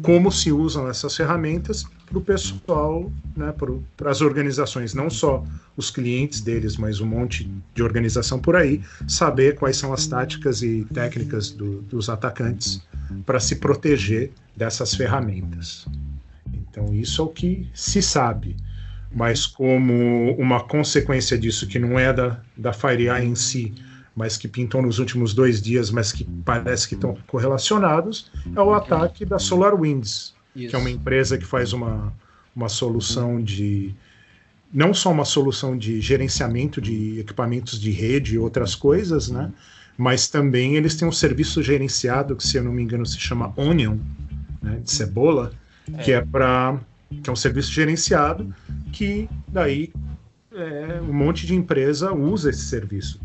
como se usam essas ferramentas para o pessoal, né, para as organizações, não só os clientes deles, mas um monte de organização por aí, saber quais são as táticas e técnicas do, dos atacantes para se proteger dessas ferramentas. Então, isso é o que se sabe. Mas, como uma consequência disso, que não é da, da FireEye em si, mas que pintou nos últimos dois dias, mas que parece que estão correlacionados, é o ataque da SolarWinds, que é uma empresa que faz uma, uma solução de. Não só uma solução de gerenciamento de equipamentos de rede e outras coisas, né? Mas também eles têm um serviço gerenciado que, se eu não me engano, se chama Onion, né, de cebola, que é para que é um serviço gerenciado que daí é, um monte de empresa usa esse serviço.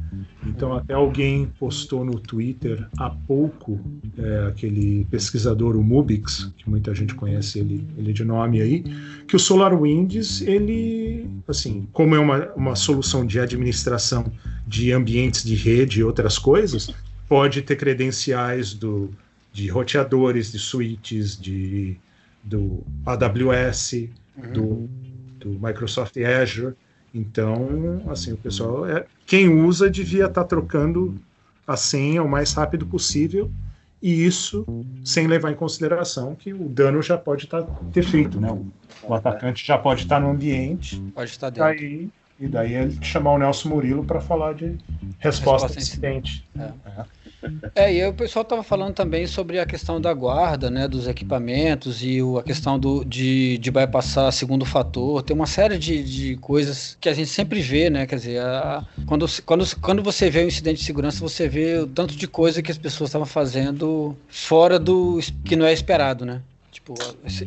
Então até alguém postou no Twitter há pouco é, aquele pesquisador o Mubix, que muita gente conhece ele, ele de nome aí, que o SolarWinds ele assim como é uma, uma solução de administração de ambientes de rede e outras coisas pode ter credenciais do de roteadores, de switches, de do AWS, uhum. do, do Microsoft Azure. Então, assim, o pessoal é quem usa devia estar tá trocando a senha o mais rápido possível e isso sem levar em consideração que o dano já pode tá, ter feito, né? O, o atacante já pode estar tá no ambiente. Pode estar dentro. Daí, e daí ele chamar o Nelson Murilo para falar de resposta, resposta incidente. É. É. É, e o pessoal estava falando também sobre a questão da guarda, né, dos equipamentos e o, a questão do, de, de bypassar segundo fator. Tem uma série de, de coisas que a gente sempre vê, né? Quer dizer, a, quando, quando, quando você vê um incidente de segurança, você vê o tanto de coisa que as pessoas estavam fazendo fora do que não é esperado, né? Tipo,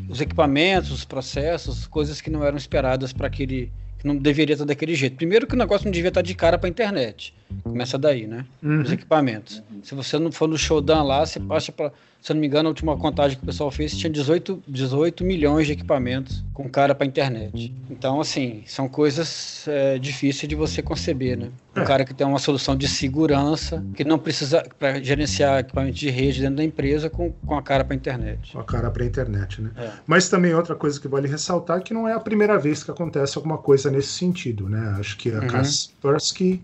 os equipamentos, os processos, coisas que não eram esperadas para aquele não deveria estar daquele jeito. Primeiro que o negócio não devia estar de cara para a internet. Começa daí, né? Uhum. Os equipamentos. Se você não for no showdown lá, você passa para se eu não me engano, a última contagem que o pessoal fez tinha 18, 18 milhões de equipamentos com cara para internet. Então, assim, são coisas é, difíceis de você conceber, né? Um é. cara que tem uma solução de segurança, que não precisa para gerenciar equipamento de rede dentro da empresa com, com a cara para internet. Com a cara para internet, né? É. Mas também outra coisa que vale ressaltar é que não é a primeira vez que acontece alguma coisa nesse sentido, né? Acho que a uhum. Kaspersky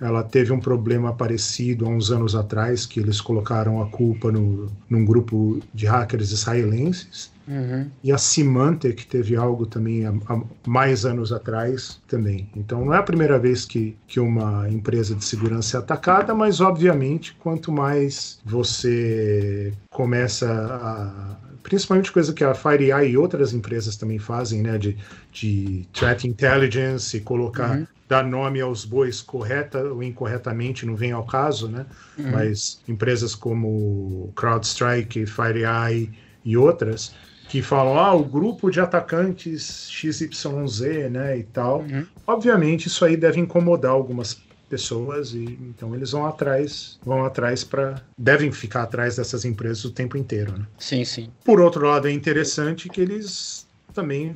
ela teve um problema parecido há uns anos atrás, que eles colocaram a culpa no, num grupo de hackers israelenses. Uhum. E a Symantec teve algo também há, há, mais anos atrás também. Então não é a primeira vez que, que uma empresa de segurança é atacada, mas obviamente quanto mais você começa a principalmente coisa que a FireEye e outras empresas também fazem, né, de, de threat intelligence e colocar uhum dar nome aos bois correta ou incorretamente, não vem ao caso, né? Uhum. Mas empresas como CrowdStrike, FireEye e outras que falam, ah, o grupo de atacantes XYZ, né, e tal. Uhum. Obviamente isso aí deve incomodar algumas pessoas e então eles vão atrás, vão atrás para devem ficar atrás dessas empresas o tempo inteiro, né? Sim, sim. Por outro lado, é interessante que eles também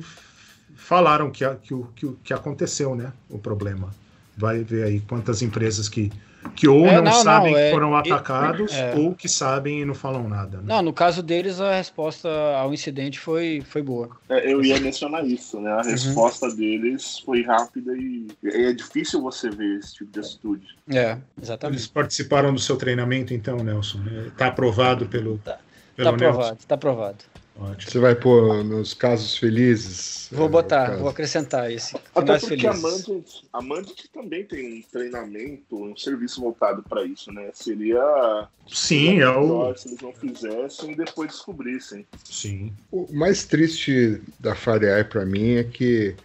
falaram que, que, que, que aconteceu, né? O problema. Vai ver aí quantas empresas que que ou é, não, não, sabem não, é, que foram atacados é, ou que sabem e não falam nada. Né? Não, no caso deles a resposta ao incidente foi, foi boa. É, eu ia mencionar isso, né? A uhum. resposta deles foi rápida e é difícil você ver esse tipo de atitude. É, exatamente. Eles participaram do seu treinamento então, Nelson? Está aprovado pelo, tá, pelo tá aprovado, Está aprovado. Ótimo. Você vai pôr nos casos felizes? Vou botar, caso... vou acrescentar esse. Até porque a Mandit, a Mandit também tem um treinamento, um serviço voltado para isso, né? Seria. Sim, é o. Se eles não fizessem e depois descobrissem. Sim. O mais triste da FireEye para mim é que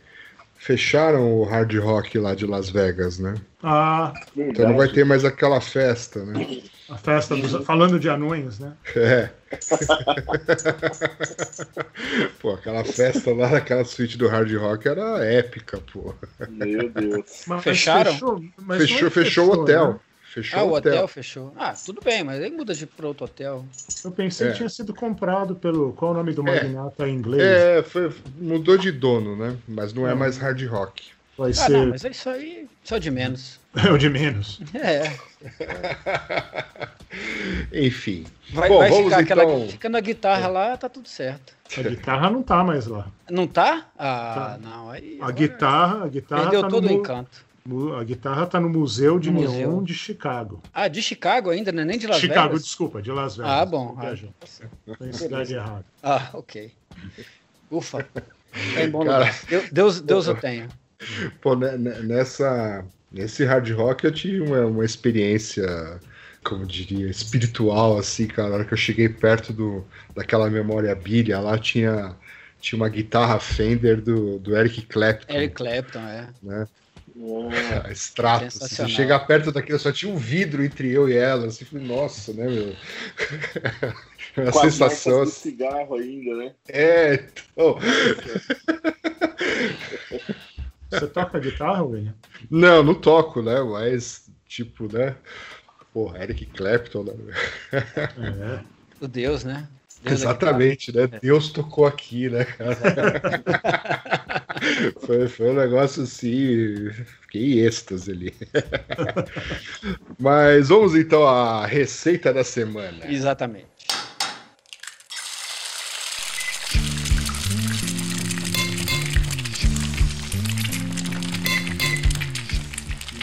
fecharam o Hard Rock lá de Las Vegas, né? Ah, então não vai ter mais aquela festa, né? A festa dos. Falando de anões, né? É. pô, aquela festa lá naquela suíte do Hard Rock era épica, pô. Meu Deus. Mas Fecharam? Fechou, mas fechou, fechou, o hotel. Né? Fechou ah, o hotel. hotel. fechou. Ah, tudo bem, mas aí muda de para outro hotel. Eu pensei é. que tinha sido comprado pelo. Qual o nome do é. magnata é. em inglês? É, foi, mudou de dono, né? Mas não é hum. mais Hard Rock. Vai ah, ser. Não, mas é isso aí só de menos. É o de menos. É. Enfim. Vai, Bom, vai ficar aquela. Então... Fica na guitarra lá, tá tudo certo. A guitarra não tá mais lá. Não tá? Ah, tá. não. Aí, a guitarra, a guitarra. Perdeu tá todo o encanto. A guitarra tá no Museu de no Neon de Chicago. Ah, de Chicago ainda, né? Nem de Las Chicago, Vegas? desculpa, de Las Vegas. Ah, bom. Ah, cidade errada. Ah, ok. Ufa. É bom Cara... Deus, Deus eu tenho. Pô, né, né, nessa, nesse hard rock eu tive uma, uma experiência, como diria, espiritual, assim, cara. Na hora que eu cheguei perto do, daquela memória bilha, lá tinha, tinha uma guitarra Fender do, do Eric Clapton. Eric Clapton, é. Né? Oh, Stratos. Você chega perto daquilo, só tinha um vidro entre eu e ela. Assim, falei, nossa, né, meu? a Com sensação. As cigarro ainda, né? É, então. Você toca guitarra, William? Não, não toco, né? Mas, tipo, né? Porra, Eric Clapton, né? É. O Deus, né? Deus Exatamente, né? É. Deus tocou aqui, né, cara? foi, foi um negócio assim. Fiquei em êxtase ali. Mas vamos então à receita da semana. Exatamente.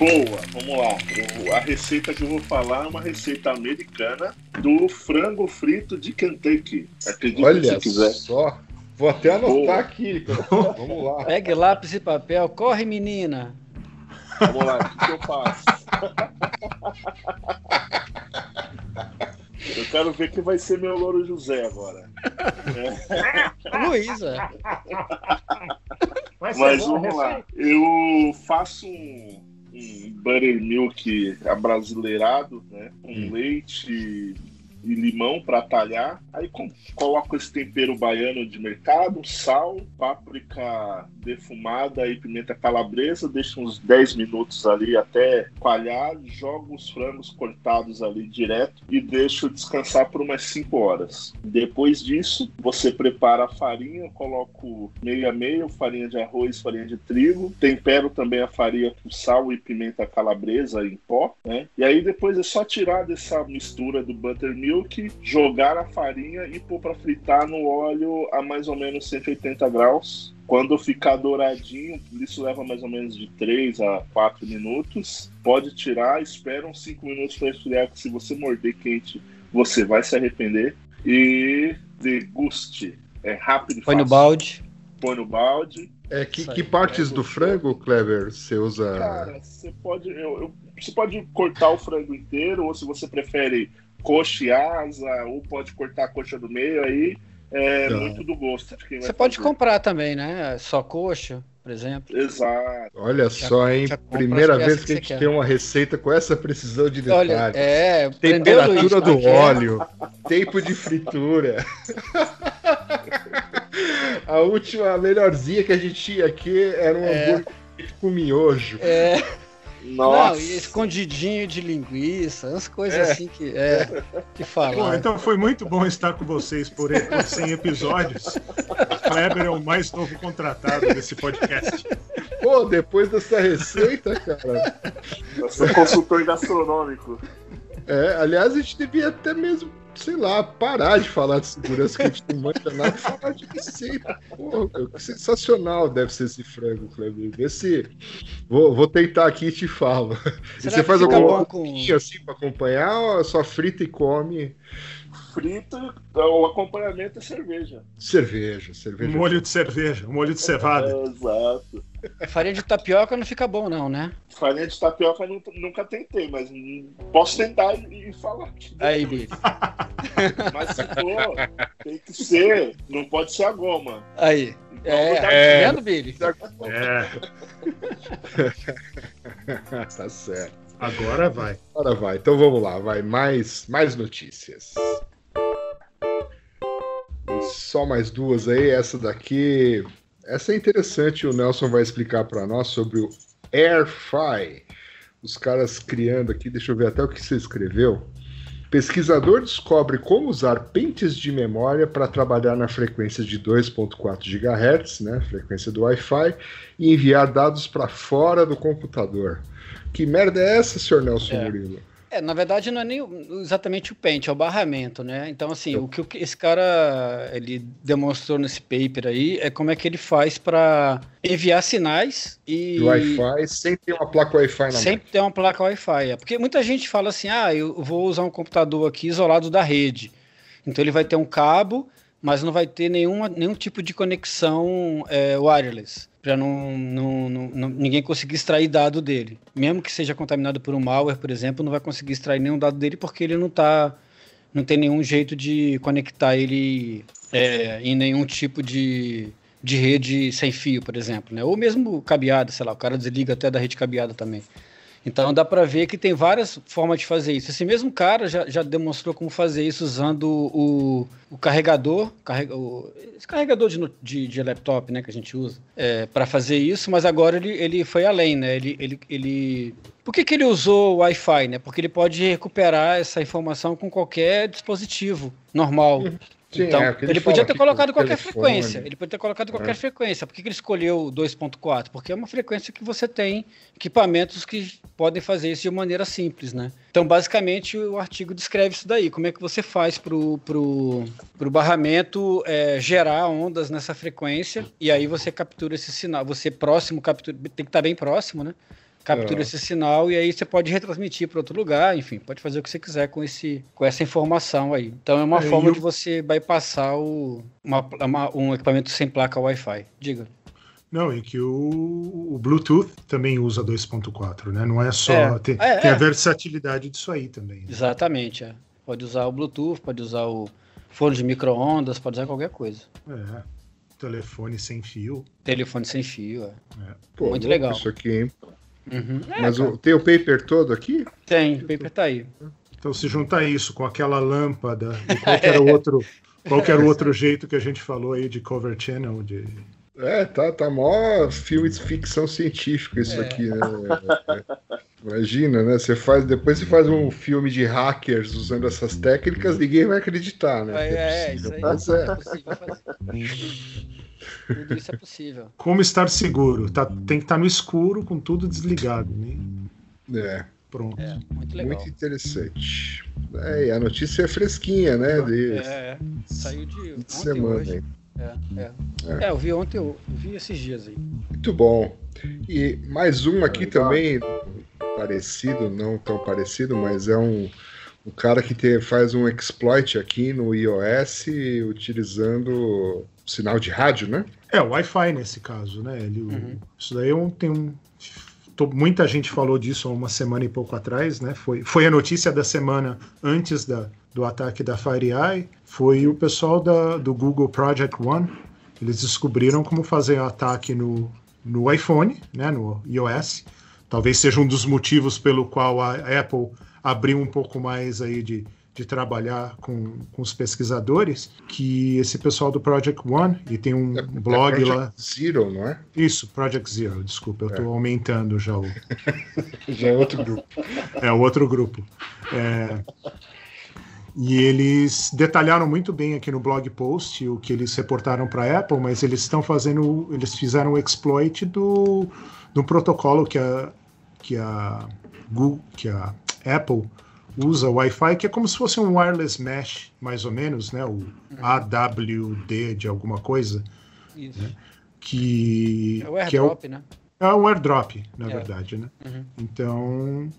Boa, vamos lá. a receita que eu vou falar é uma receita americana do frango frito de Kentucky. Acredite Olha se quiser. só. Vou até anotar Boa. aqui. Vamos lá. Pegue lápis e papel. Corre, menina. Vamos lá, o que, eu faço? Eu quero ver quem vai ser meu louro José agora. É. Luísa. Mas vamos lá. Eu faço um, um buttermilk abrasileirado, né? Com hum. leite e limão para talhar. Aí coloco esse tempero baiano de mercado, sal, páprica defumada e pimenta calabresa, deixo uns 10 minutos ali até coalhar, jogo os frangos cortados ali direto e deixo descansar por umas 5 horas. Depois disso, você prepara a farinha, coloco meio a meio, farinha de arroz, farinha de trigo, tempero também a farinha com sal e pimenta calabresa em pó, né? E aí depois é só tirar dessa mistura do buttermilk milk, jogar a farinha e pôr para fritar no óleo a mais ou menos 180 graus. Quando ficar douradinho, isso leva mais ou menos de 3 a 4 minutos. Pode tirar, espera uns 5 minutos para esfriar, que se você morder quente, você vai se arrepender. E deguste. É rápido e Põe no balde. Põe no balde. É, que, que partes do frango, Clever, você usa? Cara, você pode, eu, eu, você pode cortar o frango inteiro, ou se você prefere coxa e asa, ou pode cortar a coxa do meio aí. É tá. muito do gosto de quem Você pode comprar também, né? Só coxa, por exemplo. Exato. Olha já, só, hein? Primeira vez que a gente quer. tem uma receita com essa precisão de detalhes. Olha, é, Temperatura do aqui. óleo, tempo de fritura. a última, a melhorzinha que a gente tinha aqui era um é. hambúrguer com miojo. É. Nossa. Não, escondidinho de linguiça, umas coisas é. assim que, é, que falam. então foi muito bom estar com vocês por, por 100 episódios. Kleber é o mais novo contratado desse podcast. Pô, depois dessa receita, cara. Eu sou consultor gastronômico. É, aliás, a gente devia até mesmo sei lá, parar de falar de segurança que a gente não manja nada e falar de receita. Porra, que sensacional deve ser esse frango, Kleber. Vê se. Vou, vou tentar aqui e te falo. E você faz alguma coisa assim para acompanhar ou é só frita e come? Frita, o acompanhamento é cerveja. Cerveja, cerveja. Molho de cerveja, molho de cevada. É, exato. Farinha de tapioca não fica bom, não, né? Farinha de tapioca nunca, nunca tentei, mas posso tentar e, falar. Aí, Billy. Mas se for, tem que ser, não pode ser a goma. Aí. Então, é, tá é, vendo, Billy? É. tá certo. Agora vai. Agora vai. Então vamos lá, vai mais, mais notícias. Só mais duas aí. Essa daqui essa é interessante, o Nelson vai explicar para nós sobre o AirFi. Os caras criando aqui, deixa eu ver até o que você escreveu. Pesquisador descobre como usar pentes de memória para trabalhar na frequência de 2.4 GHz, né, frequência do Wi-Fi, e enviar dados para fora do computador. Que merda é essa, senhor Nelson é. Murilo? É, na verdade não é nem exatamente o pente, é o barramento, né? Então, assim, o que esse cara ele demonstrou nesse paper aí é como é que ele faz para enviar sinais e. Wi-Fi sem ter uma placa Wi-Fi na Sem ter uma placa Wi-Fi. É. Porque muita gente fala assim: ah, eu vou usar um computador aqui isolado da rede. Então ele vai ter um cabo, mas não vai ter nenhuma, nenhum tipo de conexão é, wireless para não, não, não, ninguém conseguir extrair dado dele. Mesmo que seja contaminado por um malware, por exemplo, não vai conseguir extrair nenhum dado dele porque ele não tá, não tem nenhum jeito de conectar ele é, em nenhum tipo de, de rede sem fio, por exemplo, né? Ou mesmo cabeada, sei lá, o cara desliga até da rede cabeada também. Então dá para ver que tem várias formas de fazer isso. Esse mesmo cara já, já demonstrou como fazer isso usando o, o carregador, carrega, o, esse carregador de, de, de, laptop né, que a gente usa, é, para fazer isso, mas agora ele, ele foi além, né? Ele, ele, ele... Por que, que ele usou o Wi-Fi? Né? Porque ele pode recuperar essa informação com qualquer dispositivo normal. Sim, então, é, ele podia ter colocado qualquer telefone. frequência. Ele podia ter colocado qualquer é. frequência. Por que, que ele escolheu 2.4? Porque é uma frequência que você tem equipamentos que podem fazer isso de maneira simples, né? Então, basicamente, o artigo descreve isso daí. Como é que você faz para o barramento é, gerar ondas nessa frequência e aí você captura esse sinal. Você próximo, captura, tem que estar bem próximo, né? Captura é. esse sinal e aí você pode retransmitir para outro lugar, enfim, pode fazer o que você quiser com, esse, com essa informação aí. Então é uma é, forma eu... de você bypassar o, uma, uma, um equipamento sem placa Wi-Fi. Diga. Não, e que o, o Bluetooth também usa 2.4, né? Não é só. É, tem, é, tem a é. versatilidade disso aí também. Né? Exatamente, é. Pode usar o Bluetooth, pode usar o fone de micro-ondas, pode usar qualquer coisa. É. Telefone sem fio. Telefone sem fio, é. é. Pô, Muito legal. Isso aqui, hein? Uhum. É, Mas o, tem o paper todo aqui? Tem, o paper tá aí. Então se junta isso com aquela lâmpada e qualquer outro, qualquer outro jeito que a gente falou aí de cover channel, de é, tá, tá mó filme de ficção científica isso é. aqui, né? Imagina, né? Você faz, depois você faz um filme de hackers usando essas técnicas, ninguém vai acreditar, né? É, é, é isso aí mas é. é. Tudo isso é possível. Como estar seguro? Tá, tem que estar no escuro com tudo desligado. Né? É. Pronto. É, muito legal. Muito interessante. É, e a notícia é fresquinha, né? De... É, é. saiu de, de semana. Hoje. É, é. é, eu vi ontem, eu vi esses dias aí. Muito bom. E mais um aqui também, parecido, não tão parecido, mas é um, um cara que te, faz um exploit aqui no iOS utilizando sinal de rádio, né? É, o Wi-Fi nesse caso, né? Ele, uhum. Isso daí é tem um. Muita gente falou disso há uma semana e pouco atrás, né? Foi, foi a notícia da semana antes da, do ataque da FireEye. Foi o pessoal da, do Google Project One. Eles descobriram como fazer ataque no, no iPhone, né? No iOS. Talvez seja um dos motivos pelo qual a Apple abriu um pouco mais aí de, de trabalhar com, com os pesquisadores, que esse pessoal do Project One, e tem um é, é blog é lá. Zero, não é? Isso, Project Zero, desculpa, eu estou é. aumentando já o. já é outro grupo. É, o outro grupo. É... E eles detalharam muito bem aqui no blog post o que eles reportaram para a Apple, mas eles estão fazendo, eles fizeram o exploit do, do protocolo que a, que a Google, que a Apple usa Wi-Fi, que é como se fosse um wireless mesh, mais ou menos, né? O uhum. AWD de alguma coisa. Isso. Né? Que é o airdrop, é o, né? É um airdrop, na é. verdade, né? Uhum. Então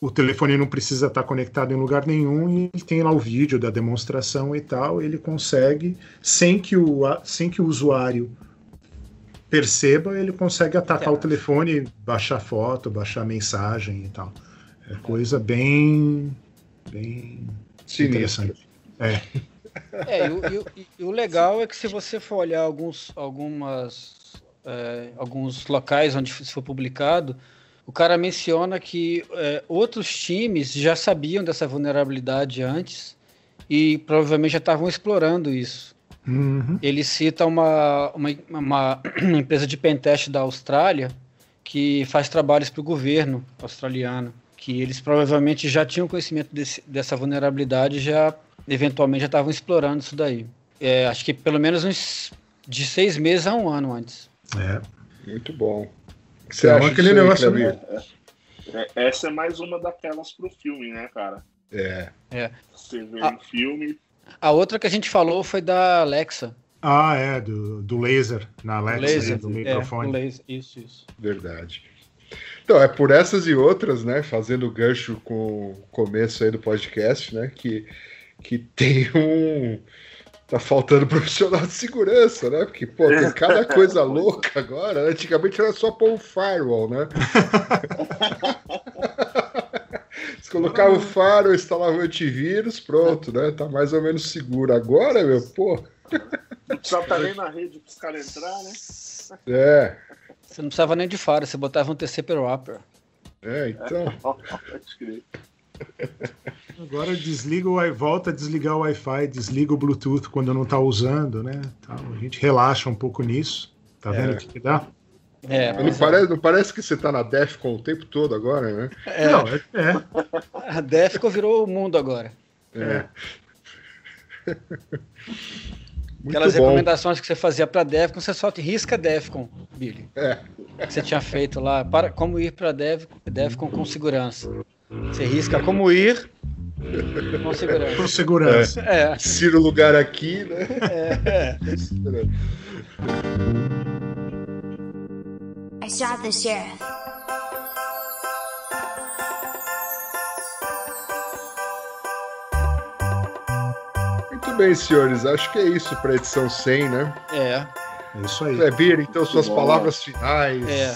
o telefone não precisa estar conectado em lugar nenhum e ele tem lá o vídeo da demonstração e tal, ele consegue, sem que o, sem que o usuário perceba, ele consegue atacar é. o telefone, baixar foto, baixar mensagem e tal. É coisa bem, bem interessante. É. É, e o, e, e o, legal é que se você for olhar alguns, algumas, é, alguns locais onde isso foi publicado, o cara menciona que é, outros times já sabiam dessa vulnerabilidade antes e provavelmente já estavam explorando isso. Uhum. Ele cita uma, uma, uma, empresa de pentest da Austrália que faz trabalhos para o governo australiano, que eles provavelmente já tinham conhecimento desse, dessa vulnerabilidade já eventualmente já estavam explorando isso daí. É, acho que pelo menos uns de seis meses a um ano antes. É. Muito bom. Você acha aquele negócio aí, é, é, essa é mais uma daquelas pro filme, né, cara? É. é. Você vê a, um filme. A outra que a gente falou foi da Alexa. Ah, é, do, do laser na Alexa, laser, do microfone. É, do laser, isso, isso. Verdade. Então, é por essas e outras, né, fazendo gancho com o começo aí do podcast, né, que, que tem um, Tá faltando profissional de segurança, né? Porque, pô, tem cada coisa louca agora. Antigamente era só pôr um firewall, né? Você colocava o firewall, instalava o antivírus, pronto, né? Tá mais ou menos seguro. Agora, meu, pô. Precisava estar nem na rede para os caras entrar, né? É. Você não precisava nem de firewall, você botava um TCP wrapper. É, então. Agora desliga o volta a desligar o Wi-Fi, desliga o Bluetooth quando não está usando, né? Então, a gente relaxa um pouco nisso. Tá vendo é. o que, que dá? É, não, parece, não parece que você está na Defcon o tempo todo agora, né? É. Não, é. é. A Defcon virou o mundo agora. É. Aquelas bom. recomendações que você fazia para Defcon, você só te risca Defcon, Billy. É. Que você tinha feito lá, para como ir para Defcon, Defcon com segurança. Você risca como ir com segurança. Com segurança. É. é. Ciro lugar aqui, né? É. I shot the sheriff. Bem, senhores. Acho que é isso para edição 100, né? É. É isso aí. É, Bira, então suas palavras finais. É.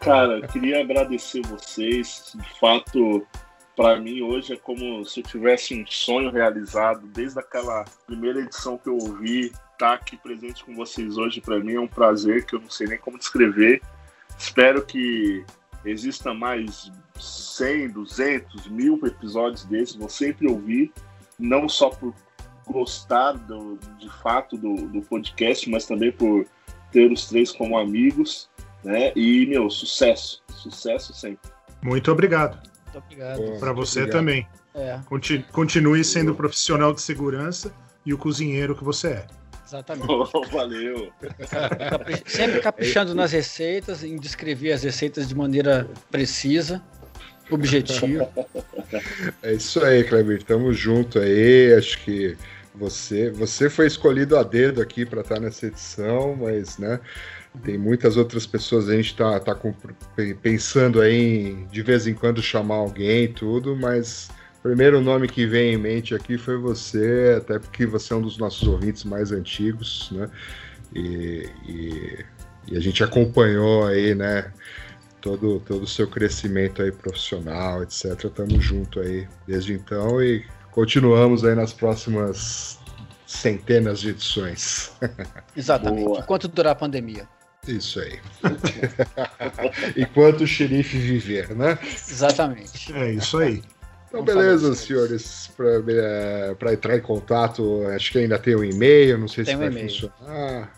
Cara, queria agradecer vocês. De fato, para mim hoje é como se eu tivesse um sonho realizado. Desde aquela primeira edição que eu ouvi, estar tá aqui presente com vocês hoje para mim é um prazer que eu não sei nem como descrever. Espero que exista mais 100, 200, mil episódios desses. Vou sempre ouvir, não só por gostar do, de fato do, do podcast, mas também por ter os três como amigos. Né? E, meu, sucesso. Sucesso sempre. Muito obrigado. Muito obrigado. Para você obrigado. também. É. Continue sendo profissional de segurança e o cozinheiro que você é. Exatamente. Oh, valeu. Sempre caprichando nas receitas, em descrever as receitas de maneira precisa, objetiva. É isso aí, Kleber. Tamo junto aí. Acho que você, você foi escolhido a dedo aqui para estar nessa edição, mas, né? Tem muitas outras pessoas, a gente tá, tá com, pensando aí em de vez em quando chamar alguém e tudo, mas o primeiro nome que vem em mente aqui foi você, até porque você é um dos nossos ouvintes mais antigos, né? E, e, e a gente acompanhou aí, né? Todo, todo o seu crescimento aí profissional, etc. Tamo junto aí desde então e continuamos aí nas próximas centenas de edições. Exatamente, Boa. enquanto durar a pandemia. Isso aí. Enquanto o xerife viver, né? Exatamente. É isso aí. Então, beleza, senhores. Para entrar em contato, acho que ainda tem um e-mail, não sei tem se um vai funcionar.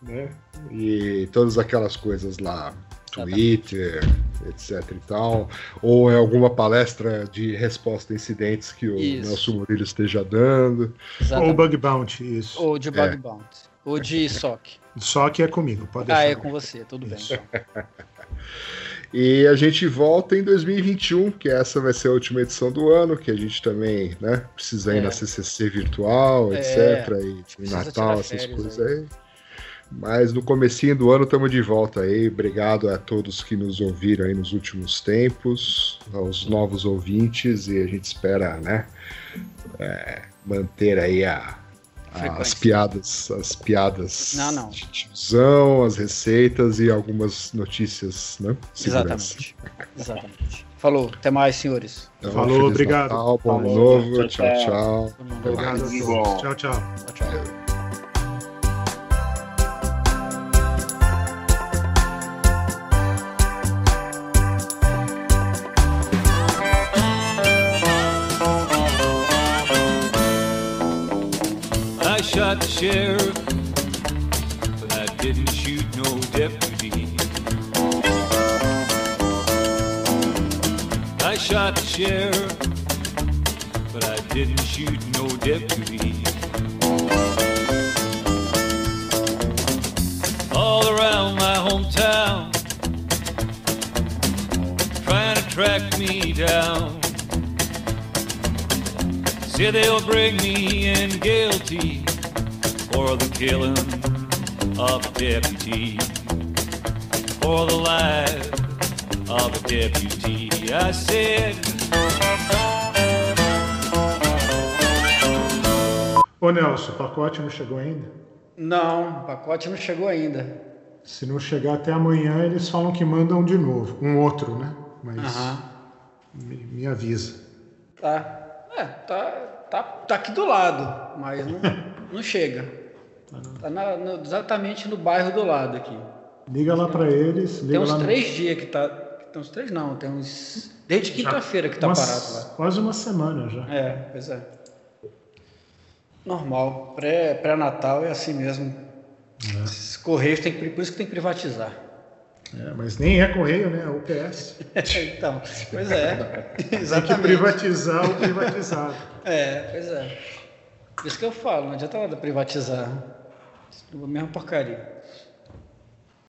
Né? E todas aquelas coisas lá. Twitter, etc e tal, ou é alguma palestra de resposta a incidentes que o isso. Nelson Murilo esteja dando. Exatamente. Ou Bug Bounty, isso. Ou de Bug é. Bounty. Ou de SOC. SOC é comigo, pode deixar. Ah, é com você, tudo isso. bem. Então. E a gente volta em 2021, que essa vai ser a última edição do ano, que a gente também, né, precisa ir é. na CCC virtual, é. etc, e Natal, essas coisas aí. aí. Mas no comecinho do ano estamos de volta aí. Obrigado a todos que nos ouviram aí nos últimos tempos, aos novos ouvintes, e a gente espera, né, é, manter aí a, as piadas, as piadas não, não. de tiozão, as receitas e algumas notícias, né? Exatamente. Exatamente. Falou, até mais, senhores. Então, Falou, obrigado. Natal, bom Falou, novo, tchau, tchau. tchau. Obrigado, tchau, tchau. tchau, tchau. Sheriff, but I didn't shoot no deputy. I shot the sheriff, but I didn't shoot no deputy. All around my hometown, trying to track me down. Say they'll bring me in guilty for the killing of a deputy, for the life of a deputy. I said. Ô Nelson, o pacote não chegou ainda? Não, o pacote não chegou ainda. Se não chegar até amanhã, eles falam que mandam de novo. Um outro, né? Mas me, me, avisa. Tá. É, tá, tá, tá aqui do lado, mas não, não chega. Tá na, no, exatamente no bairro do lado aqui. Liga lá para eles. tem uns três no... dias que tá. Tem uns três não, tem uns. Desde quinta-feira que tá uma, parado lá. Quase uma semana já. É, pois é. Normal. Pré-natal pré é assim mesmo. É. Esses correios tem que. Por isso que tem que privatizar. É, mas nem é correio, né? É UPS. então, pois é. Exatamente. Tem que privatizar o privatizado. É, pois é. Por isso que eu falo, não adianta nada privatizar. A mesma porcaria.